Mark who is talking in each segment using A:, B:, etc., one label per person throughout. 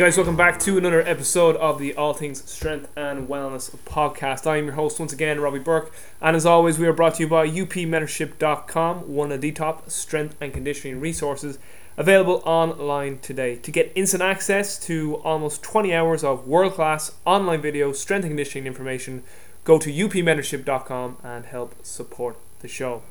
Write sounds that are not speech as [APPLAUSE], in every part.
A: Guys, welcome back to another episode of the All Things Strength and Wellness podcast. I am your host once again, Robbie Burke, and as always, we are brought to you by upmentorship.com, one of the top strength and conditioning resources available online today. To get instant access to almost 20 hours of world class online video strength and conditioning information, go to upmentorship.com and help support the show.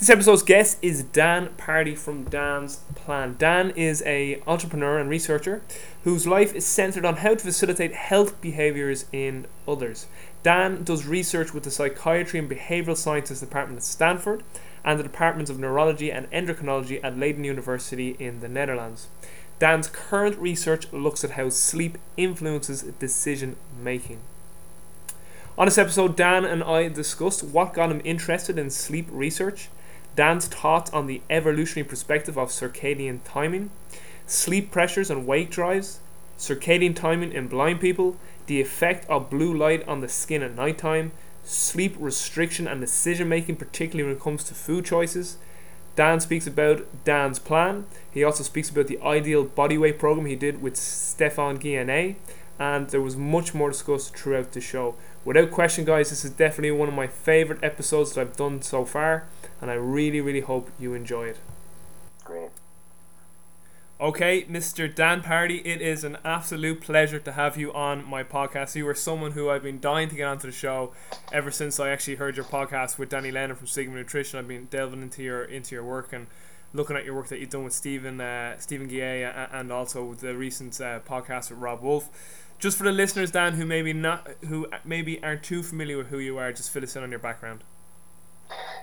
A: This episode's guest is Dan Pardi from Dan's Plan. Dan is a entrepreneur and researcher whose life is centered on how to facilitate health behaviors in others. Dan does research with the Psychiatry and Behavioral Sciences Department at Stanford and the Departments of Neurology and Endocrinology at Leiden University in the Netherlands. Dan's current research looks at how sleep influences decision making. On this episode, Dan and I discussed what got him interested in sleep research Dan's thoughts on the evolutionary perspective of circadian timing, sleep pressures and wake drives, circadian timing in blind people, the effect of blue light on the skin at nighttime, sleep restriction and decision making, particularly when it comes to food choices. Dan speaks about Dan's plan. He also speaks about the ideal body weight program he did with Stephan Guyenet, and there was much more discussed throughout the show. Without question, guys, this is definitely one of my favorite episodes that I've done so far and I really, really hope you enjoy it.
B: Great.
A: Okay, Mr. Dan Pardi, it is an absolute pleasure to have you on my podcast. You are someone who I've been dying to get onto the show ever since I actually heard your podcast with Danny Lennon from Sigma Nutrition. I've been delving into your into your work and looking at your work that you've done with Stephen uh, Stephan Guyenet and also the recent uh, podcast with Robb Wolf. Just for the listeners, Dan, who maybe not who maybe aren't too familiar with who you are, just fill us in on your background.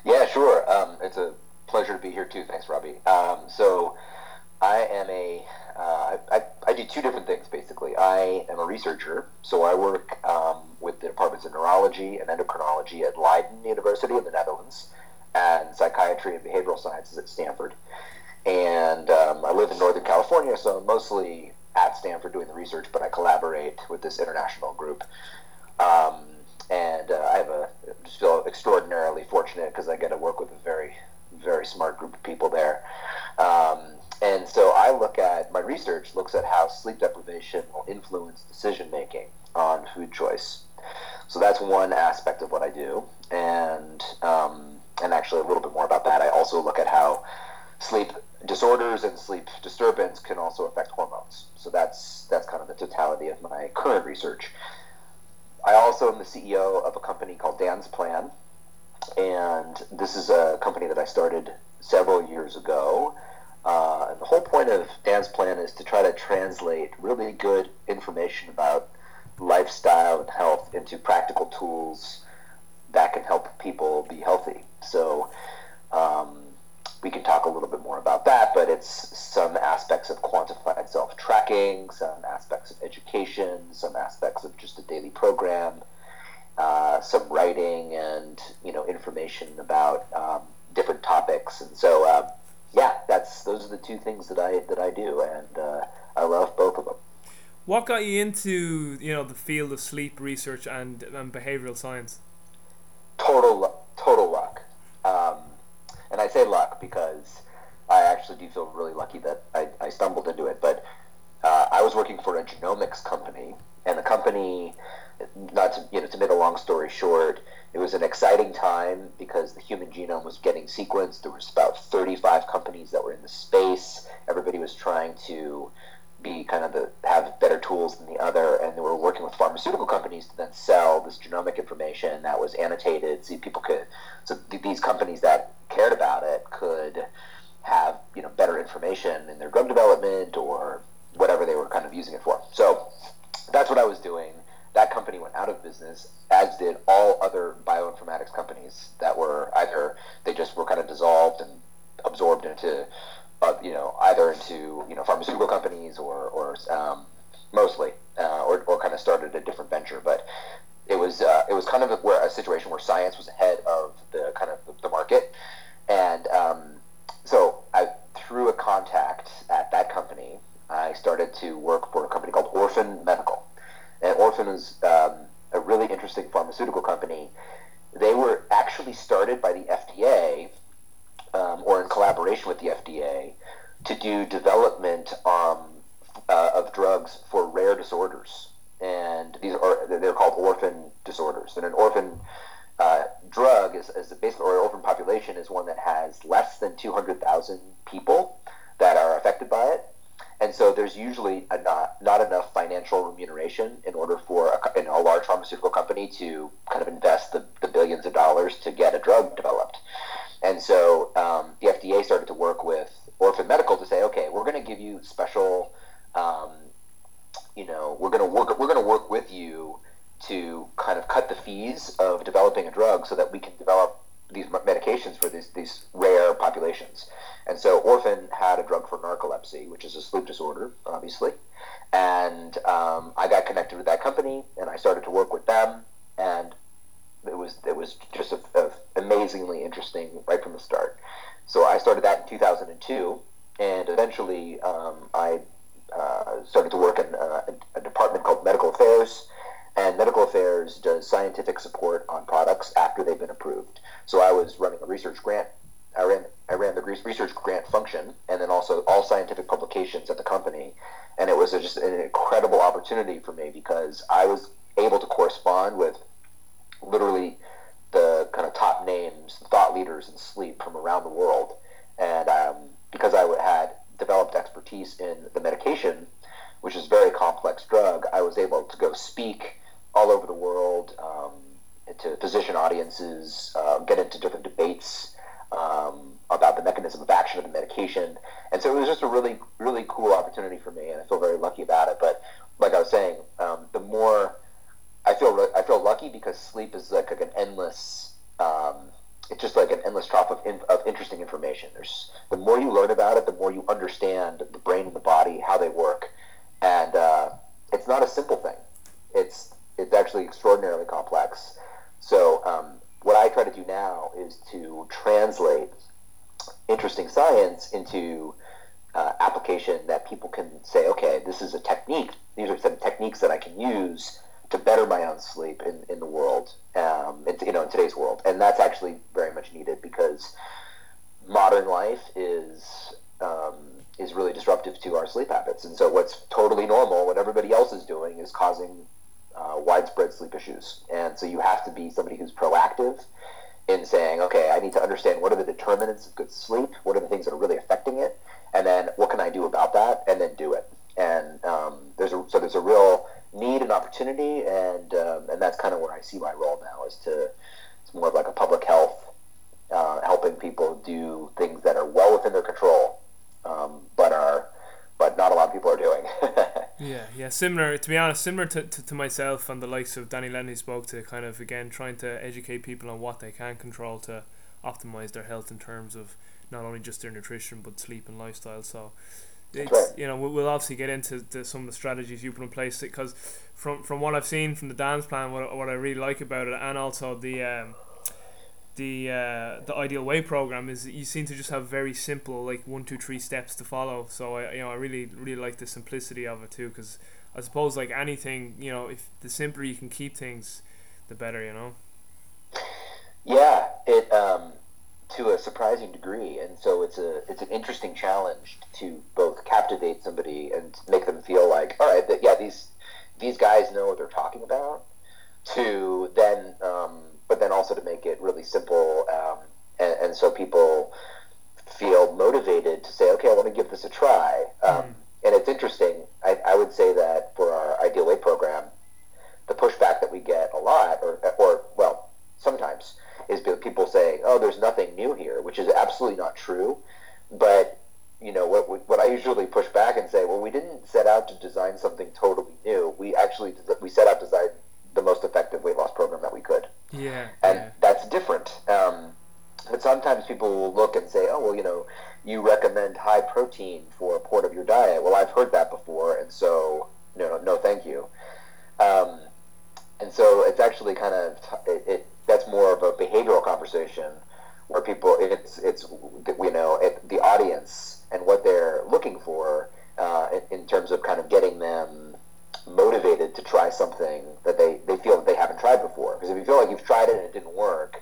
B: Yeah, sure. Um, it's a pleasure to be here too. Thanks, Robbie. Um, so, I am a uh, I, I do two different things basically. I am a researcher, so I work um, with the departments of neurology and endocrinology at Leiden University in the Netherlands, and psychiatry and behavioral sciences at Stanford. And um, I live in Northern California, so I'm mostly at Stanford doing the research, but I collaborate with this international group. Um, and uh, I have a just feel extraordinarily fortunate because I get to work with a very very smart group of people there. Um, and so I look at my research looks at how sleep deprivation will influence decision making on food choice. So that's one aspect of what I do, and um, and actually a little bit more about that. I also look at how sleep disorders and sleep disturbance can also affect hormones. So that's that's kind of the totality of my current research. I also am the CEO of a company called Dan's Plan, and this is a company that I started several years ago. Uh, the whole point of Dan's Plan is to try to translate really good information about lifestyle and health into practical tools that can help people be healthy. So um, we can talk a little bit more about that, but it's some aspects of quantified self tracking, some aspects of education, some aspects of just a daily program, uh, some writing, and you know information about um, different topics. And so, uh, yeah, that's those are the two things that I that I do, and uh, I love both of them.
A: What got you into you know the field of sleep research and, and behavioral science?
B: Total total luck. Um, and I say luck because I actually do feel really lucky that I, I stumbled into it. But uh, I was working for a genomics company, and the company, not to you know to make a long story short, it was an exciting time because the human genome was getting sequenced. There was about 35 companies that were in the space. Everybody was trying to be kind of the have better tools than the other, and they were working with pharmaceutical companies to then sell this genomic information that was annotated, so people could, so th- these companies that cared about it could have you know better information in their drug development or whatever they were kind of using it for. So that's what I was doing. That company went out of business, as did all other bioinformatics companies that were either they just were kind of dissolved and absorbed into uh, you know, either into you know pharmaceutical companies or or um, mostly, uh, or, or kind of started a different venture. But it was uh, it was kind of where a situation where science was ahead of the kind of the, the market, and um, so I through a contact at that company, I started to work for a company called Orphan Medical, and Orphan is um, a really interesting pharmaceutical company. They were actually started by the FDA um, or in collaboration with the FDA to do development um, uh, of drugs for rare disorders, and these are they're called orphan disorders. And an orphan uh, drug is, is basically, or an orphan population is one that has less than 200,000 people that are affected by it. And so there's usually not, not enough financial remuneration in order for a, a large pharmaceutical company to kind of invest the, the billions of dollars to get a drug developed. And so um, the FDA started to work with Orphan Medical to say, okay, we're going to give you special, um, you know, we're going to work, we're going to work with you to kind of cut the fees of developing a drug so that we can develop these medications for these, these rare populations. And so Orphan had a drug for narcolepsy, which is a sleep disorder, obviously. And um, I got connected with that company, and I started to work with them, and it was it was just a, a amazingly interesting right from the start. So I started that in 2002, and eventually um, I uh, started to work in uh, a, department called Medical Affairs and medical affairs does scientific support on products after they've been approved. So I was running a research grant. I ran I ran the research grant function, and then also all scientific publications at the company. And it was a, just an incredible opportunity for me because I was able to correspond with literally the kind of top names, thought leaders in sleep from around the world. And um, because I had developed expertise in the medication, which is a very complex drug, I was able to go speak all over the world um, to physician audiences, uh, get into different debates um, about the mechanism of action of the medication. And so it was just a really, really cool opportunity for me, and I feel very lucky about it. But like I was saying, um, the more I feel, I feel lucky because sleep is like, like an endless. Um, it's just like an endless trough of, in, of interesting information. There's the more you learn about it, the more you understand the brain and the body, how they work, and uh, it's not a simple thing. It's it's actually extraordinarily complex. So um, what I try to do now is to translate interesting science into uh, application that people can say, okay, this is a technique. These are some techniques that I can use to better my own sleep in, in the world, um, in, you know, in today's world, and that's actually very much needed because modern life is um, is really disruptive to our sleep habits, and so what's totally normal, what everybody else is doing, is causing uh, widespread sleep issues. And so you have to be somebody who's proactive in saying, okay, I need to understand what are the determinants of good sleep, what are the things that are really affecting it, and then what can I do about that, and then do it. And um, there's a, so there's a real need and opportunity, and um, and that's kind of where I see my role now is to it's more of like a public health, uh, helping people do things that are well within their control, um, but are but not a lot of people are doing.
A: yeah, yeah, similar. To be honest, similar to, to, to, myself and the likes of Danny Lenny spoke to, kind of again trying to educate people on what they can control to optimize their health in terms of not only just their nutrition but sleep and lifestyle. So. It's, you know we'll obviously get into the, some of the strategies you put in place because from from what I've seen from the Dan's plan what, what I really like about it and also the um, the uh, the ideal weight program is you seem to just have very simple like one two three steps to follow. So I you know I really really like the simplicity of it too because I suppose like anything you know if the simpler you can keep things the better you know?
B: Yeah it um to a surprising degree. And so it's a it's an interesting challenge to both captivate somebody and make them feel like all right that yeah these these guys know what they're talking about to then um, but then also to make it really simple, um, and, and, so people feel motivated to say, okay, I want to give this a try. Um, mm. And it's interesting. I, I, would say that for our Ideal Weight program, the pushback that we get a lot, or, or well, sometimes, is people saying, oh, there's nothing new here, which is absolutely not true. But you know what what I usually push back and say, well, we didn't set out to design something totally new. We actually we set out to design the most effective weight loss program that we could.
A: Yeah.
B: And
A: yeah.
B: that's different. Um, but sometimes people will look and say, oh, well, you know, you recommend high protein for a part of your diet. Well, I've heard that before, and so, no, no, thank you. Um, and so it's actually kind of, it, it, that's more of a behavioral conversation where people, it's, it's you know, it, the audience and what they're looking for uh, in, in terms of kind of getting them motivated to try something that they, they feel that they haven't tried before. Because if you feel like you've tried it and it didn't work,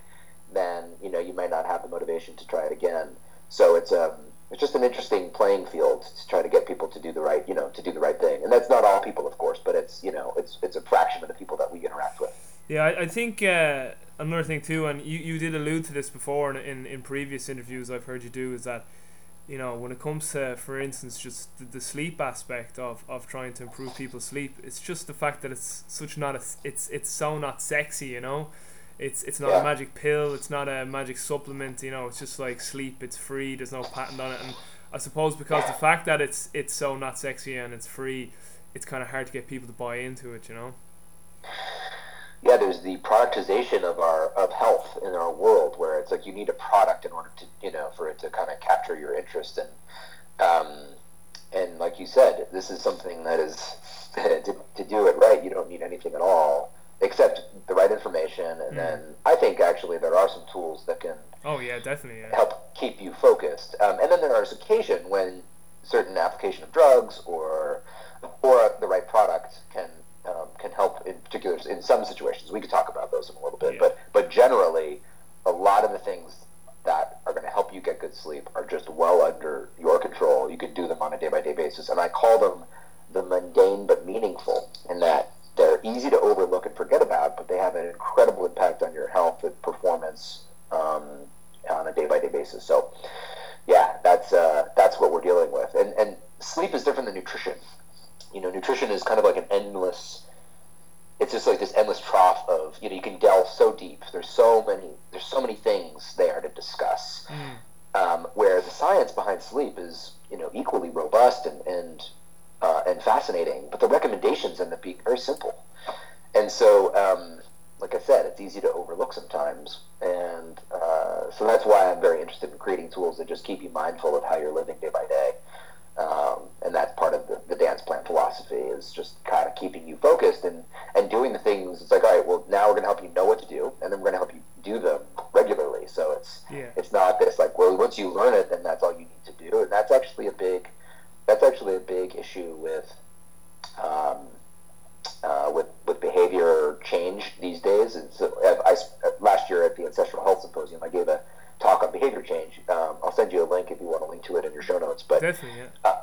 B: then you know you might not have the motivation to try it again. So it's um, it's just an interesting playing field to try to get people to do the right you know to do the right thing. And that's not all people, of course, but it's you know it's it's a fraction of the people that we interact with.
A: Yeah, I, I think uh, another thing too, and you, you did allude to this before in, in, in previous interviews I've heard you do is that you know when it comes to, for instance, just the, the sleep aspect of, of trying to improve people's sleep, it's just the fact that it's such not a, it's it's so not sexy, you know. It's it's not
B: Yeah.
A: a magic pill. It's not a magic supplement. You know, it's just like sleep. It's free. There's no patent on it. And I suppose because the fact that it's it's so not sexy and it's free, it's kind of hard to get people to buy into it. You know.
B: Yeah, there's the productization of our of health in our world, where it's like you need a product in order to you know for it to kind of capture your interest and um, and like you said, this is something that is [LAUGHS] to, to do it right. You don't need anything at all except the right information, and
A: Mm.
B: then I think actually there are some tools that can
A: Oh yeah, definitely. Yeah.
B: help keep you focused. Um, and then there is occasion when certain application of drugs or or the right product can um, can help in particular in some situations. We could talk about those in a little bit,
A: Yeah.
B: but but generally, a lot of the things that are going to help you get good sleep are just well under your control. You can do them on a day by day basis, and I call them the mundane but meaningful, in that they're easy to overlook and forget about, but they have an incredible impact on your health and performance um, on a day by day basis. So, yeah, that's uh, that's what we're dealing with, and and sleep is different than nutrition. You know, nutrition is kind of like an endless. It's just like this endless trough of you know you can delve so deep. There's so many there's so many things there to discuss.
A: Mm.
B: Um, where the science behind sleep is you know equally robust and and uh, and fascinating, but the recommendations end up being very simple. And so, um, like I said, it's easy to overlook sometimes, and uh, so that's why I'm very interested in creating tools that just keep you mindful of how you're living day by day. Um, and that's part of the, the Dan's plan philosophy is just kind of keeping you focused and, and doing the things. It's like, all right, well, now we're going to help you know what to do, and then we're going to help you do them regularly. So it's
A: Yeah.
B: it's not this like, well, once you learn it, then that's all you need to do, and that's actually a big that's actually a big issue with um, uh, with with behavior change these days. And so I, I, last year at the Ancestral Health Symposium, I gave a talk on behavior change. Um, I'll send you a link if you want to link to it in your show notes. But
A: Definitely. Yeah.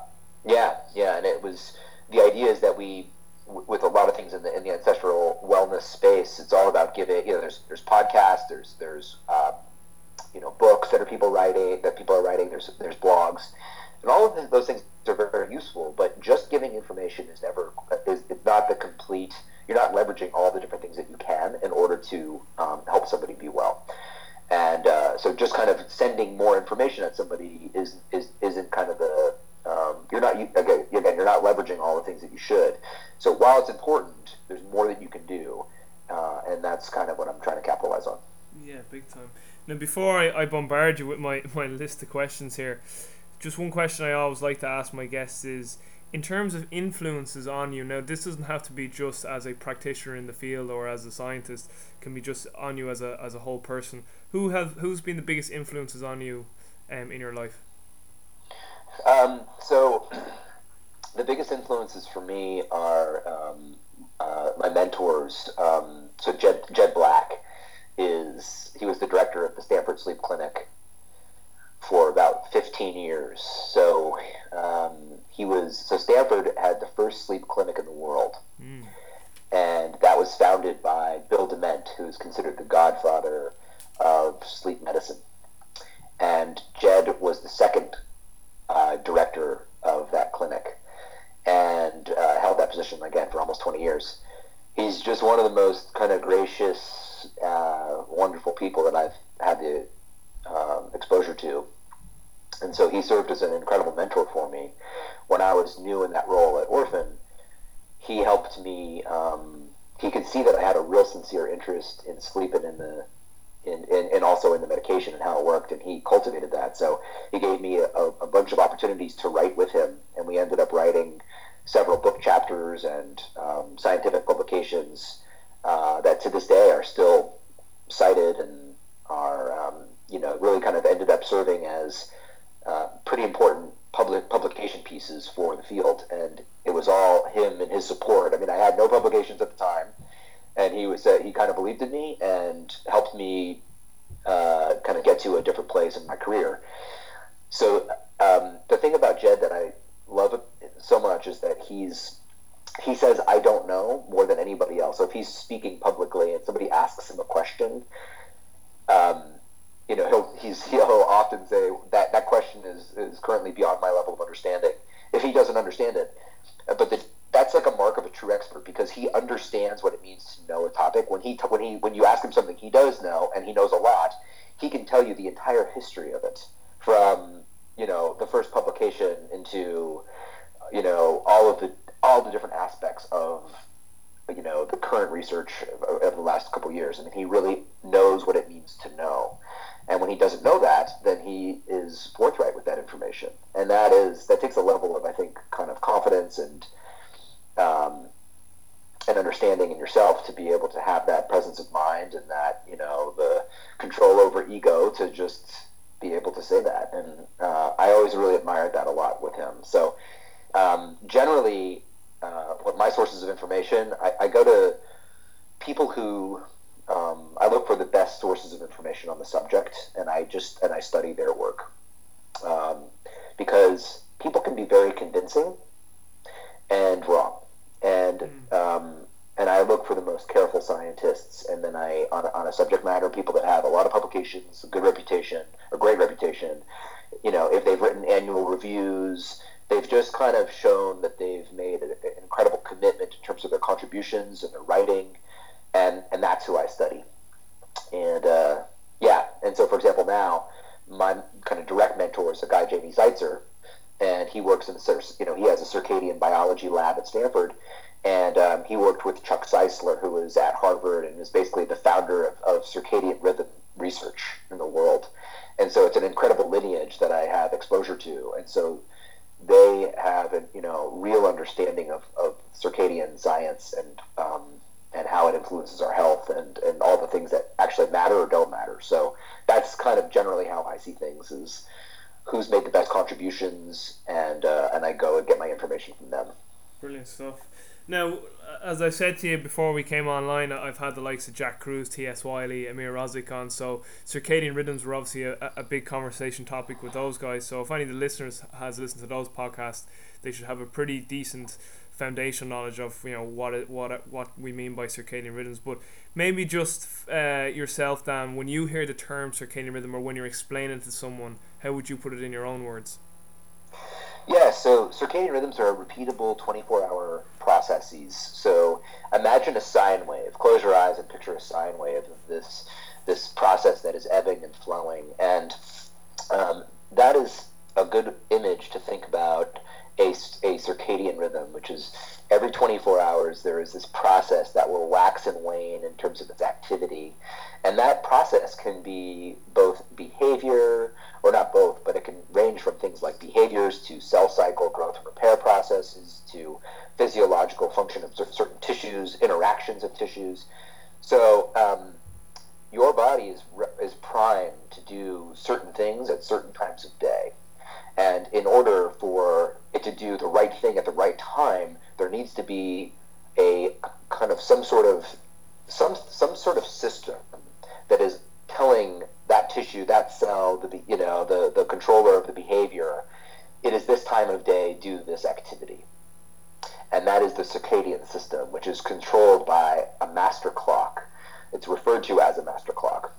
B: Yeah, yeah, and it was the idea is that we, with a lot of things in the in the ancestral wellness space, it's all about giving. You know, there's there's podcasts, there's there's um, you know books that are people writing that people are writing. There's there's blogs, and all of those things are very, useful. But just giving information is never is not the complete. You're not leveraging all the different things that you can in order to um, help somebody be well. And uh, so, just kind of sending more information at somebody is, is isn't kind of the um, you're not again, again you're not leveraging all the things that you should. So while it's important, there's more that you can do, uh, and that's kind of what I'm trying to capitalize on.
A: Yeah, big time. Now, before I, I bombard you with my, [LAUGHS] my list of questions here, just one question I always like to ask my guests is in terms of influences on you. Now, this doesn't have to be just as a practitioner in the field or as a scientist. It can be just on you as a as a whole person. Who have who's been the biggest influences on you, um, in your life?
B: Um, so the biggest influences for me are um, uh, my mentors. Um, so Jed, Jed I see things is who's made the best contributions and uh, and I go and get my information from them.
A: Brilliant stuff. Now, as I said to you before we came online, I've had the likes of Jack Kruse, T.S. Wiley, Ameer Rosic on. So circadian rhythms were obviously a, a big conversation topic with those guys. So if any of the listeners has listened to those podcasts, they should have a pretty decent foundation knowledge of you know what it, what what we mean by circadian rhythms. But maybe just uh, yourself, Dan, when you hear the term circadian rhythm or when you're explaining to someone, how would you put it in your own words?
B: Yeah, so circadian rhythms are repeatable 24 hour processes. So imagine a sine wave. Close your eyes and picture a sine wave of this this process that is ebbing and flowing. And um, that is a good image to think about a, a circadian rhythm, which is every 24 hours there is this process that will wax and wane in terms of its activity. And that process can be both behavior, or not both, but it can range from things like behaviors to cell cycle growth and repair processes to physiological function of certain tissues, interactions of tissues. So um, your body is, is primed to do certain things at certain times of day. And in order for it to do the right thing at the right time, there needs to be a kind of some sort of some some sort of system that is telling that tissue, that cell, the you know the the controller of the behavior, it is this time of day, do this activity, and that is the circadian system, which is controlled by a master clock. It's referred to as a master clock,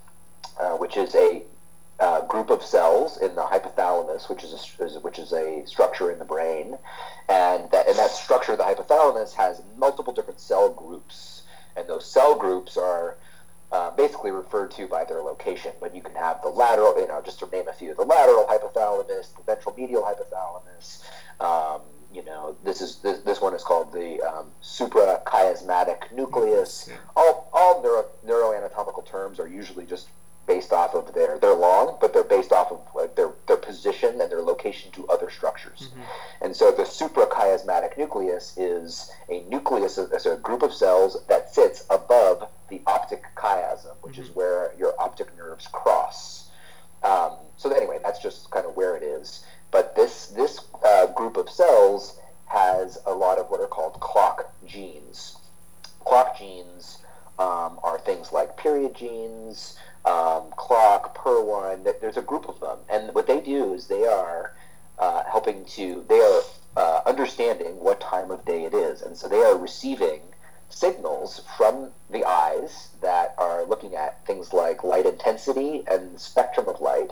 B: uh, which is a uh, group of cells in the hypothalamus, which is, a, which is a structure in the brain, and that and that structure, the hypothalamus, has multiple different cell groups, and those cell groups are uh, basically referred to by their location. But you can have the lateral, you know, just to name a few, the lateral hypothalamus, the ventral medial hypothalamus. Um, you know, this is this, this one is called the um, suprachiasmatic nucleus. All all neuro, neuroanatomical terms are usually just based off of their they're long, but they're based off of like, their their position and their location to other structures. Mm-hmm. And so the suprachiasmatic nucleus is a nucleus, a group of cells that sits above the optic chiasm, which mm-hmm. is where your optic nerves cross. Um, so anyway, that's just kind of where it is. But this this uh, group of cells has a lot of what are called clock genes. Clock genes um, are things like period genes, um, Clock, PER1. There's a group of them, and what they do is they are uh, helping to they are uh, understanding what time of day it is. And so they are receiving signals from the eyes that are looking at things like light intensity and spectrum of light.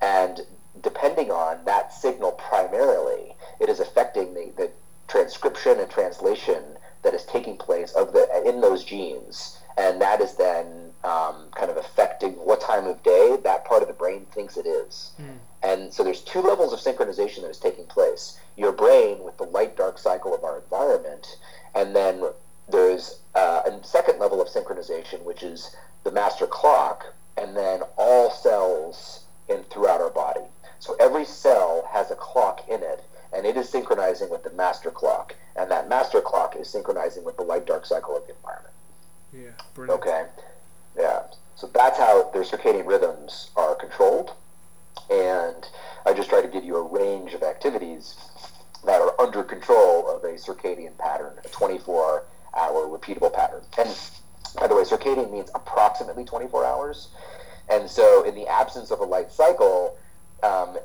B: And depending on that signal primarily, it is affecting the, the transcription and translation that is taking place of the in those genes. And that is then um, kind of affecting what time of day that part of the brain thinks it is. Mm. And so there's two levels of synchronization that is taking place. Your brain with the light dark cycle of our environment, and then there's uh, a second level of synchronization, which is the master clock, and then all cells in throughout our body. So every cell has a clock in it, and it is synchronizing with the master clock, and that master clock is synchronizing with the light dark cycle of the environment.
A: Yeah, brilliant.
B: Okay, yeah. So that's how their circadian rhythms are controlled, and I just try to give you a range of activities that are under control of a circadian pattern, a 24 hour repeatable pattern. And by the way, circadian means approximately 24 hours. And so, in the absence of a light cycle, um,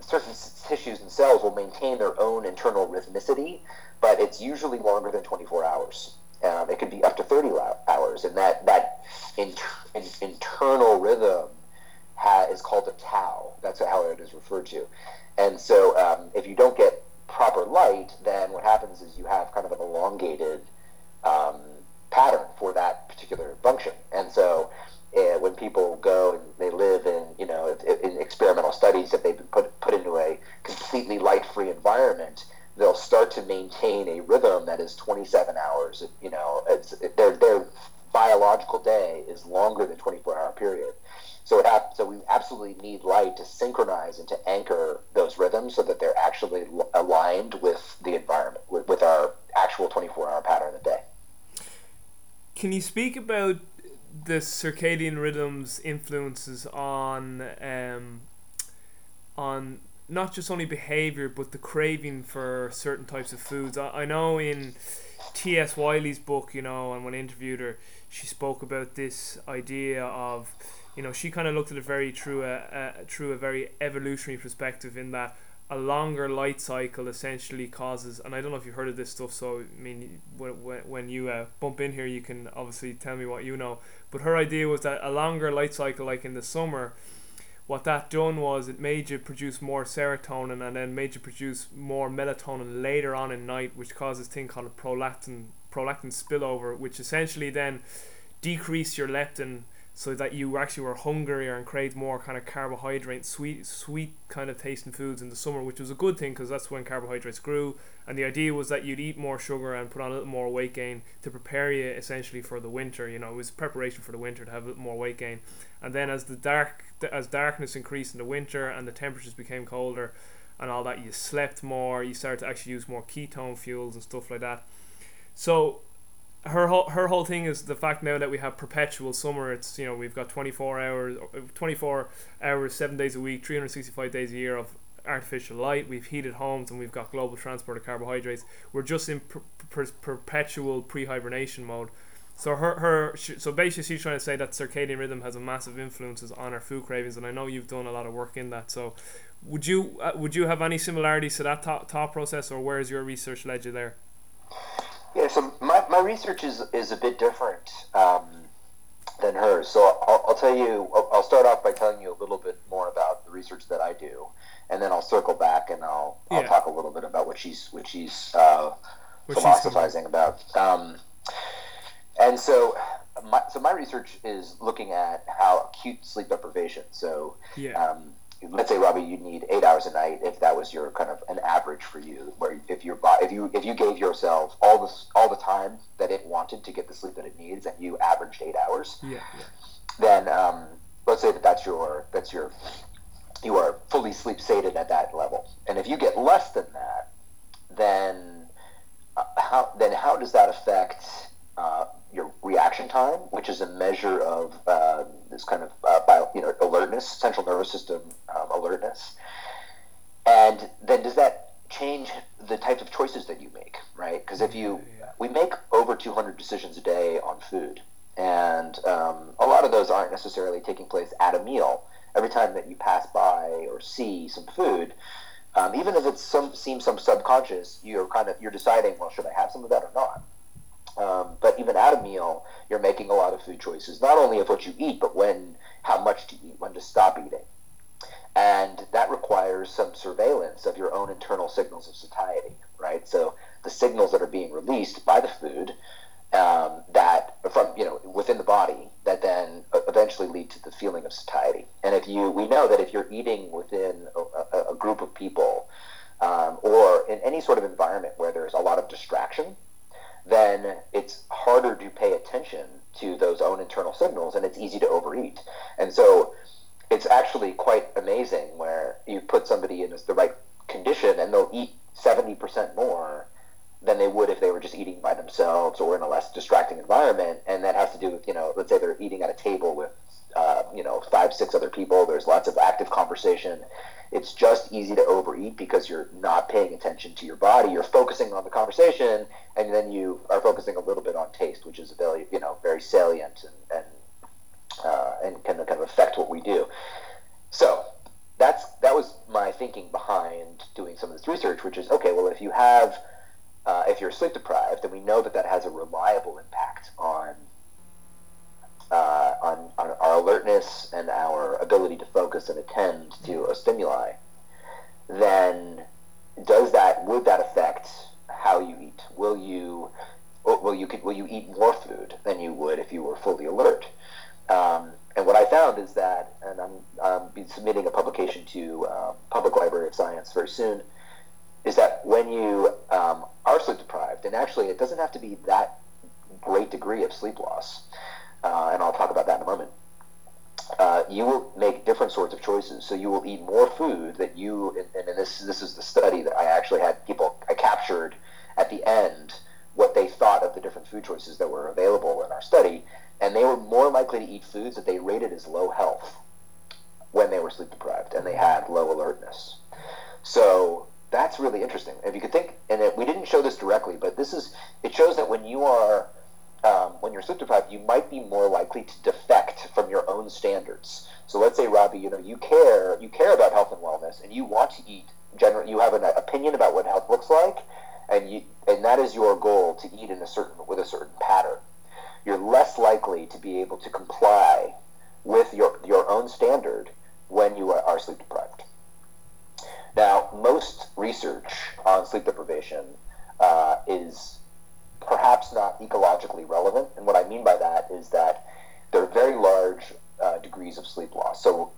B: certain tissues and cells will maintain their own internal rhythmicity, but it's usually longer than 24 hours. Um, it could be up to 30 hours, and that that inter- in, internal rhythm ha- is called a tau. That's how it is referred to. And so, um, if you don't get proper light, then what happens is you have kind of an elongated um, pattern for that particular function. And so uh, when people go and they live in, you know, in experimental studies that they've been put, put into a completely light-free environment, they'll start to maintain a rhythm that is 27 hours. You know, their, their biological day is longer than 24-hour period. So it ha- so we absolutely need light to synchronize and to anchor those rhythms so that they're actually aligned with the environment, with, with our actual 24-hour pattern of day.
A: Can you speak about the circadian rhythms influences on um, on not just only behavior but the craving for certain types of foods? I, I know in T.S. Wiley's book, you know, and when I interviewed her, she spoke about this idea of, you know, she kind of looked at it very through a, a through a very evolutionary perspective in that a longer light cycle essentially causes, and I don't know if you've heard of this stuff. So I mean, when when you uh, bump in here, you can obviously tell me what you know. But her idea was that a longer light cycle, like in the summer, what that done was it made you produce more serotonin and then made you produce more melatonin later on in night, which causes thing called a prolactin prolactin spillover, which essentially then decrease your leptin so that you actually were hungrier and craved more kind of carbohydrate, sweet, sweet kind of tasting foods in the summer, which was a good thing because that's when carbohydrates grew. And the idea was that you'd eat more sugar and put on a little more weight gain to prepare you essentially for the winter. You know, it was preparation for the winter to have a little more weight gain. And then as the dark, as darkness increased in the winter and the temperatures became colder, and all that, you slept more. You started to actually use more ketone fuels and stuff like that. So her whole her whole thing is the fact now that we have perpetual summer. It's you know we've got twenty four hours, twenty four hours, seven days a week, three hundred sixty five days a year of artificial light. We've heated homes and we've got global transport of carbohydrates. We're just in per- per- perpetual pre hibernation mode. So her her so basically she's trying to say that circadian rhythm has a massive influences on our food cravings, and I know you've done a lot of work in that. So would you uh, would you have any similarities to that thought, thought process, or where's your research led you there?
B: Yeah, so my, my research is, is a bit different um, than hers. So I'll, I'll tell you, I'll, I'll, start off by telling you a little bit more about the research that I do, and then I'll circle back and I'll, yeah. I'll talk a little bit about what she's what she's uh, what philosophizing she's about. Um, and so my, so my research is looking at how acute sleep deprivation. So
A: yeah.
B: um, let's say Robbie, you need eight hours a night if that was your kind of an average for you, where if you if you if you gave yourself all the all the time that it wanted to get the sleep that it needs, and you averaged eight hours,
A: yeah, yeah.
B: then um, let's say that that's your that's your you are fully sleep sated at that level, and if you get less than that, then uh, how then how does that affect uh, your reaction time, which is a measure of uh, this kind of uh, bio, you know alertness, central nervous system um, alertness, and then does that change the types of choices that you make, right? Because if you we make over 200 decisions a day on food, and um, a lot of those aren't necessarily taking place at a meal. Every time that you pass by or see some food, Um, even if it some seems some subconscious, you're kind of you're deciding, well, should I have some of that or not? Um, but even at a meal, you're making a lot of food choices, not only of what you eat, but when, how much to eat, when to stop eating. And that requires some surveillance of your own internal signals of satiety, right? So the signals that are being released by the food um, that from you know within the body that then eventually lead to the feeling of satiety. And if you we know that if you're eating within a, a group of people um, or in any sort of environment where there's a lot of distraction, then it's harder to pay attention to those own internal signals and it's easy to overeat. And so it's actually quite amazing where you put somebody in the right condition and they'll eat 70% more than they would if they were just eating by themselves or in a less distracting environment. And that has to do with, you know, let's say they're eating at a table with, uh, you know, five, six other people. There's lots of active conversation. It's just easy to overeat because you're not paying attention to your body. You're focusing on the conversation, and then you are focusing a little bit on taste, which is very, you know, very salient and and, uh, and can kind of affect what we do. So that's that was my thinking behind doing some of this research, which is okay. Well, if you have uh, if you're sleep deprived, then we know that that has a reliable impact on, uh, on, on our alertness and our ability to focus and attend to a stimuli, then does that would that affect how you eat? Will you will you will you eat more food than you would if you were fully alert? Um, and what I found is that, and I'm, I'm submitting a publication to uh, Public Library of Science very soon is that when you um, are sleep deprived, and actually it doesn't have to be that great degree of sleep loss, uh, and I'll talk about that in a moment. Uh, you will make different sorts of choices. So you will eat more food that you, and, and this this is the study that I actually had people I captured at the end what they thought of the different food choices that were available in our study, and they were more likely to eat foods that they rated as low health when they were sleep deprived and they had low alertness. So that's really interesting. If you could think, and it, we didn't show this directly, but this is it shows that when you are um, when you're sleep deprived, you might be more likely to defect from your own standards. So let's say, Robbie, you know, you care you care about health and wellness, and you want to eat. General, you have an opinion about what health looks like, and you and that is your goal to eat in a certain with a certain pattern. You're less likely to be able to comply with your your own standard when you are, are sleep deprived. Now, most research on sleep deprivation uh, is perhaps not ecologically relevant. And what I mean by that is that there are very large uh, degrees of sleep loss. So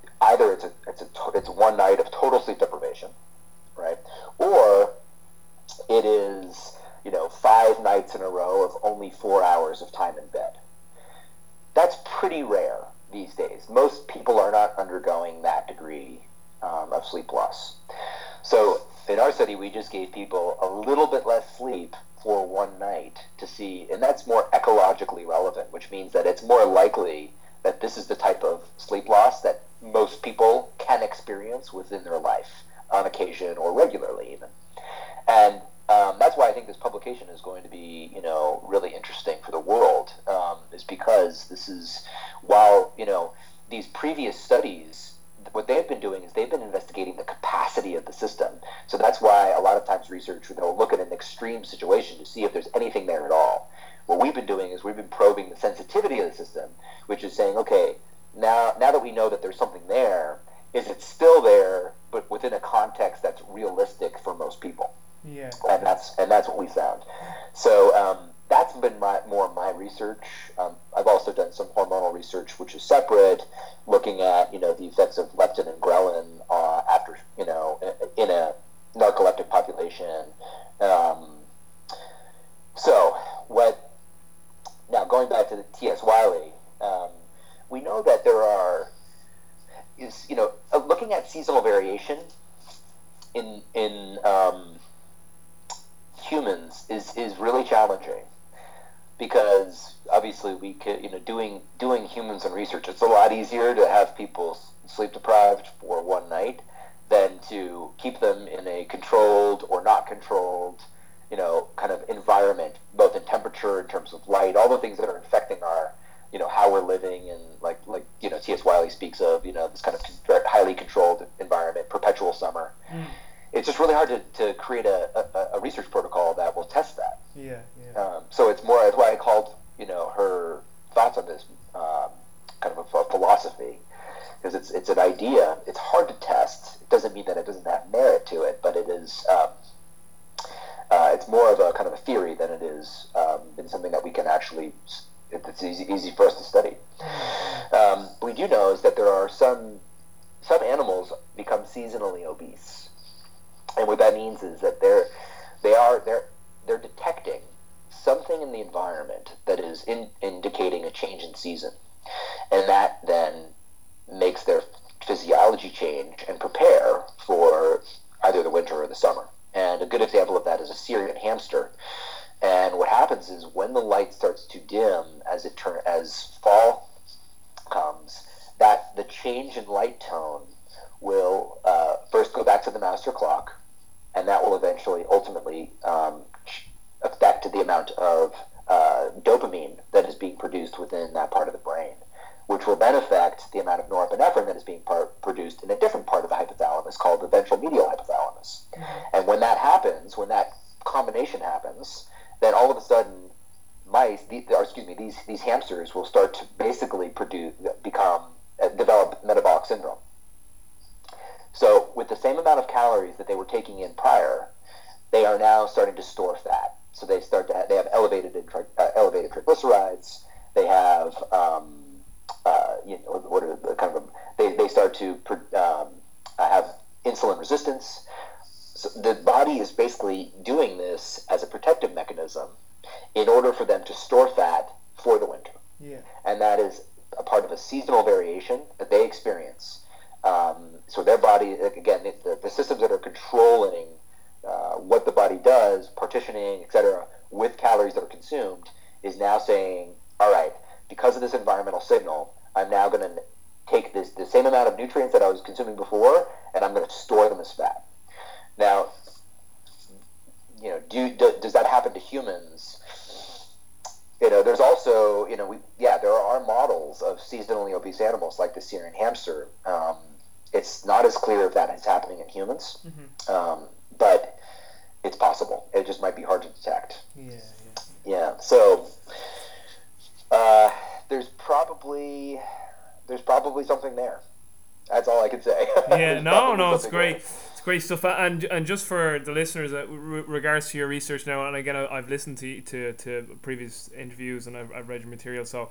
B: same amount of calories that they were taking in prior, they are now starting to store fat. So they start to have, they have elevated uh, elevated triglycerides. They have um, uh, you know what are the kind of they, they start to um, have insulin resistance. So the body is basically doing this as a protective mechanism in order for them to store fat for the winter.
A: Yeah.
B: And that is a part of a seasonal variation that they experience. Um, so their body, again, the, the systems that are controlling uh, what the body does, partitioning, etc., with calories that are consumed, is now saying, all right, because of this environmental signal, I'm now going to take this the same amount of nutrients that I was consuming before, and I'm going to store them as fat. Now, you know, do, do, does that happen to humans? You know, there's also, you know, we, yeah, there are models of seasonally obese animals like the Syrian hamster. Um, it's not as clear if that is happening in humans, mm-hmm. um, but it's possible. It just might be hard to detect.
A: Yeah, yeah.
B: Yeah. So uh, there's probably there's probably something there. That's all I can say. [LAUGHS]
A: Yeah. no, no, it's great. There great stuff. And and just for the listeners, uh, regards to your research now, and again, I, have listened to, to to previous interviews and I've, I've read your material. So,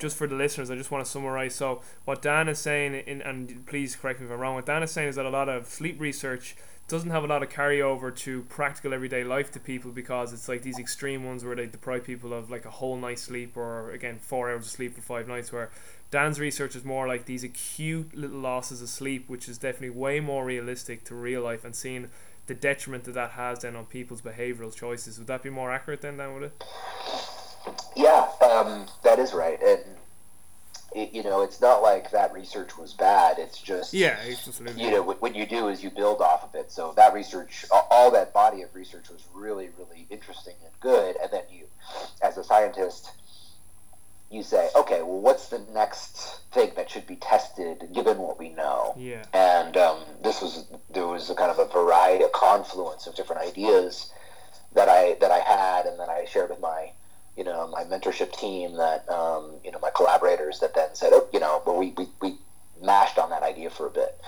A: just for the listeners, I just want to summarize. So, what Dan is saying, in, and please correct me if I'm wrong. What Dan is saying is that a lot of sleep research doesn't have a lot of carryover to practical everyday life to people because it's like these extreme ones where they deprive people of like a whole night's sleep or again four hours of sleep for five nights where Dan's research is more like these acute little losses of sleep, which is definitely way more realistic to real life and seeing the detriment that that has then on people's behavioural choices. Would that be more accurate then, Dan, would it?
B: Yeah, um, that is right. And, it, you know, it's not like that research was bad. It's just,
A: yeah, it's just
B: you know, what, what you do is you build off of it. So that research, all that body of research was really, really interesting and good. And then you, as a scientist, you say, okay, well, what's the next thing that should be tested given what we know?
A: Yeah.
B: And um, this was there was a kind of a variety, a confluence of different ideas that I that I had, and then I shared with my you know my mentorship team that um, you know my collaborators that then said, oh, you know, well, we, we we mashed on that idea for a bit.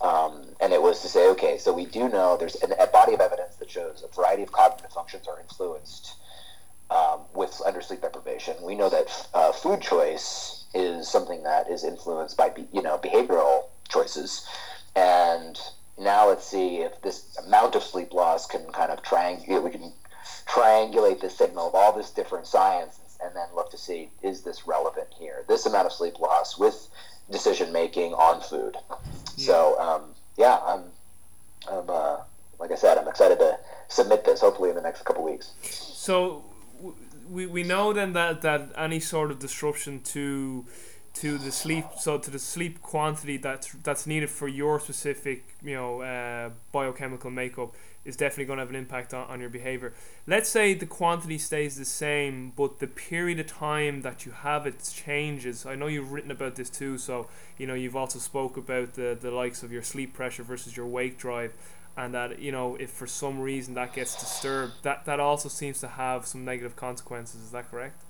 B: Um, and it was to say, okay, so we do know there's a body of evidence that shows a variety of cognitive functions are influenced um, with under sleep deprivation. We know that uh, food choice is something that is influenced by you know behavioral choices, and now let's see if this amount of sleep loss can kind of triangulate. We can triangulate the signal of all this different science, and then look to see is this relevant here? This amount of sleep loss with decision making on food. Yeah. So um, yeah, I'm, I'm uh, like I said, I'm excited to submit this hopefully in the next couple weeks.
A: So we, we know then that, that any sort of disruption to to the sleep so to the sleep quantity that's that's needed for your specific you know uh, biochemical makeup is definitely going to have an impact on, on your behavior let's say the quantity stays the same but the period of time that you have it changes i know you've written about this too so you know you've also spoke about the the likes of your sleep pressure versus your wake drive and that you know if for some reason that gets disturbed, that that also seems to have some negative consequences. Is that correct?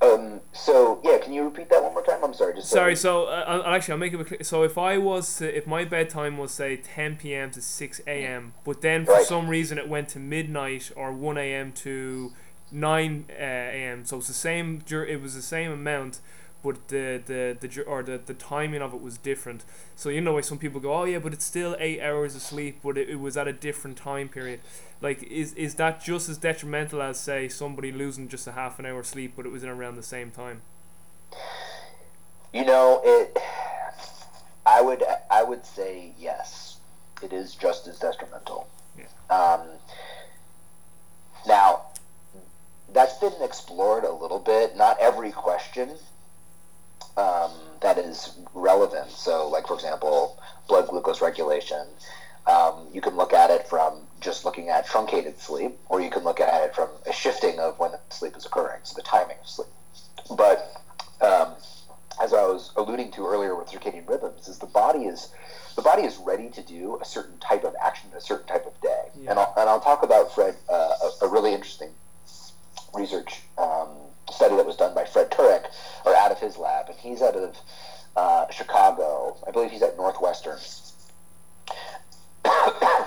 B: Um, so yeah, can you repeat that one more time? I'm sorry. Just
A: sorry. So uh, actually, I'll make it clear. So if I was to, if my bedtime was say 10 p.m. to 6 a.m., but then for
B: Right.
A: some reason it went to midnight or 1 a.m. to 9 uh, a.m. So it's the same. It was the same amount, but the the the or the, the timing of it was different. So you know why some people go, oh yeah, but it's still eight hours of sleep, but it, it was at a different time period. Like is is that just as detrimental as say somebody losing just a half an hour sleep, but it was in around the same time?
B: You know, it. I would I would say yes. It is just as detrimental.
A: Yeah.
B: Um, now, that's been explored a little bit. Not every question um, that is relevant. So, like for example, blood glucose regulation. Um, you can look at it from just looking at truncated sleep, or you can look at it from a shifting of when sleep is occurring, so the timing of sleep. But um, as I was alluding to earlier with circadian rhythms, is the body is the body is ready to do a certain type of action a certain type of day.
A: Yeah.
B: And, I'll, and I'll talk about Fred uh, a, a really interesting research um, study that was done by Fred Turek, or out of his lab, and he's out of uh, Chicago. I believe he's at Northwestern.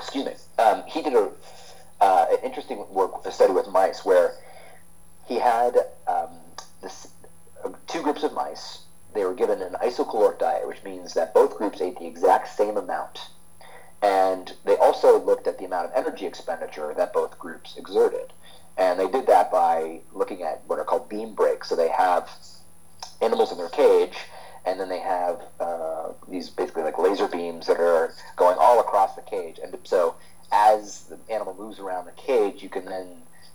B: Excuse me. Um, he did a uh, an interesting work a study with mice where he had um, this uh, two groups of mice. They were given an isocaloric diet, which means that both groups ate the exact same amount. And they also looked at the amount of energy expenditure that both groups exerted. And they did that by looking at what are called beam breaks. So they have animals in their cage, and then they have uh, these basically like laser beams that are going all across the cage. And so as the animal moves around the cage, you can then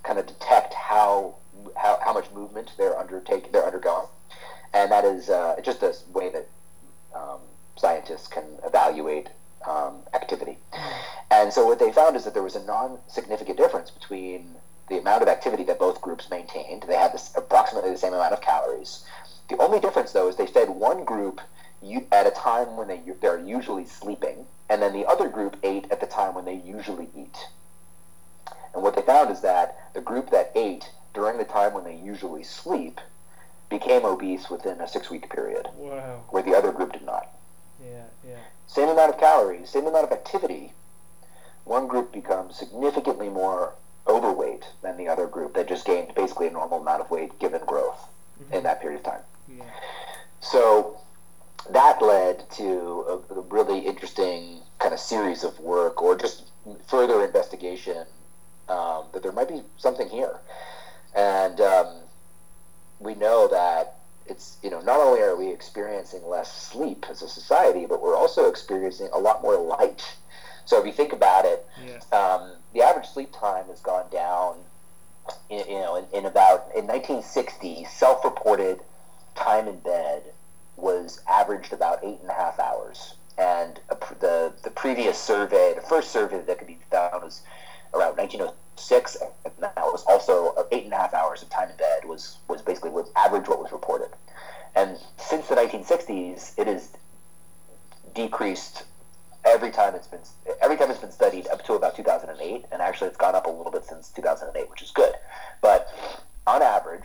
B: kind of detect how how, how much movement they're undertaking, they're undergoing, and that is uh, just a way that um, scientists can evaluate um, activity. And so what they found is that there was a non-significant difference between the amount of activity that both groups maintained. They had this approximately the same amount of calories. The only difference, though, is they fed one group at a time when they they're usually sleeping, and then the other group ate at the time when they usually eat. And what they found is that the group that ate during the time when they usually sleep became obese within a six-week period,
A: Wow.
B: where the other group did not.
A: Yeah. Yeah.
B: Same amount of calories, same amount of activity. One group becomes significantly more overweight than the other group that just gained basically a normal amount of weight given growth mm-hmm. in that period of time.
A: Yeah.
B: So that led to a, really interesting kind of series of work or just further investigation um, that there might be something here. And um, we know that it's, you know, not only are we experiencing less sleep as a society, but we're also experiencing a lot more light. So if you think about it,
A: Yeah.
B: um, the average sleep time has gone down. In, you know, in, in about in 1960, self-reported time in bed was averaged about eight and a half hours, and a, the the previous survey, the first survey that could be found was around 1906, and that was also uh, eight and a half hours of time in bed was was basically was average what was reported, and since the 1960s, it has decreased every time it's been every time it's been studied up to about 2008 and actually it's gone up a little bit since 2008 which is good. But on average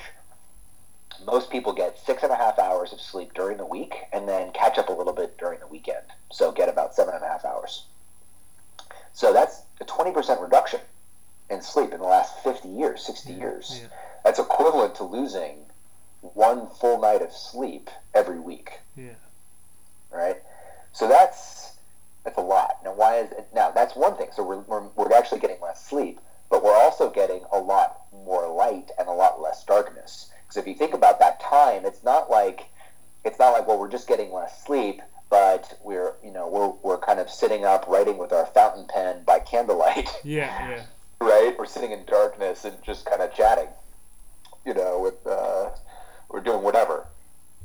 B: most people get six and a half hours of sleep during the week and then catch up a little bit during the weekend so get about seven and a half hours so that's a 20% reduction in sleep in the last 50 years 60 years
A: Yeah.
B: that's equivalent to losing one full night of sleep every week
A: Yeah.
B: right? So that's that's a lot. Now, why is it? Now that's one thing. So we're, we're we're actually getting less sleep, but we're also getting a lot more light and a lot less darkness. Because if you think about that time, it's not like it's not like well we're just getting less sleep, but we're you know we're we're kind of sitting up writing with our fountain pen by candlelight, [LAUGHS]
A: Yeah. Yeah. [LAUGHS]
B: right? We're sitting in darkness and just kind of chatting, you know, with uh, we're doing whatever.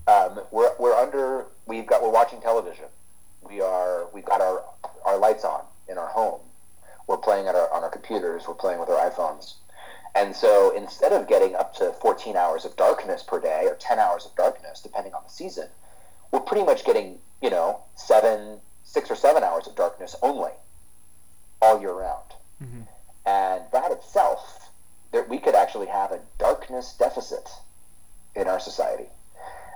B: Um, we're, we're under we've got we're watching television. We are we've got our our lights on in our home. We're playing at our on our computers. We're playing with our iPhones. And so instead of getting up to 14 hours of darkness per day or 10 hours of darkness, depending on the season, we're pretty much getting, you know, seven, six or seven hours of darkness only. all year round.
A: Mm-hmm.
B: And that itself, there, we could actually have a darkness deficit in our society.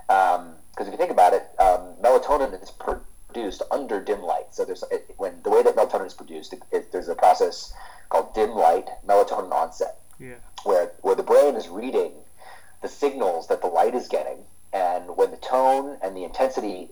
B: Because um, if you think about it, um, melatonin is produced under dim light. So there's it, when the way that melatonin is produced, it, it, there's a process called dim light melatonin onset,
A: yeah.
B: where where the brain is reading the signals that the light is getting, and when the tone and the intensity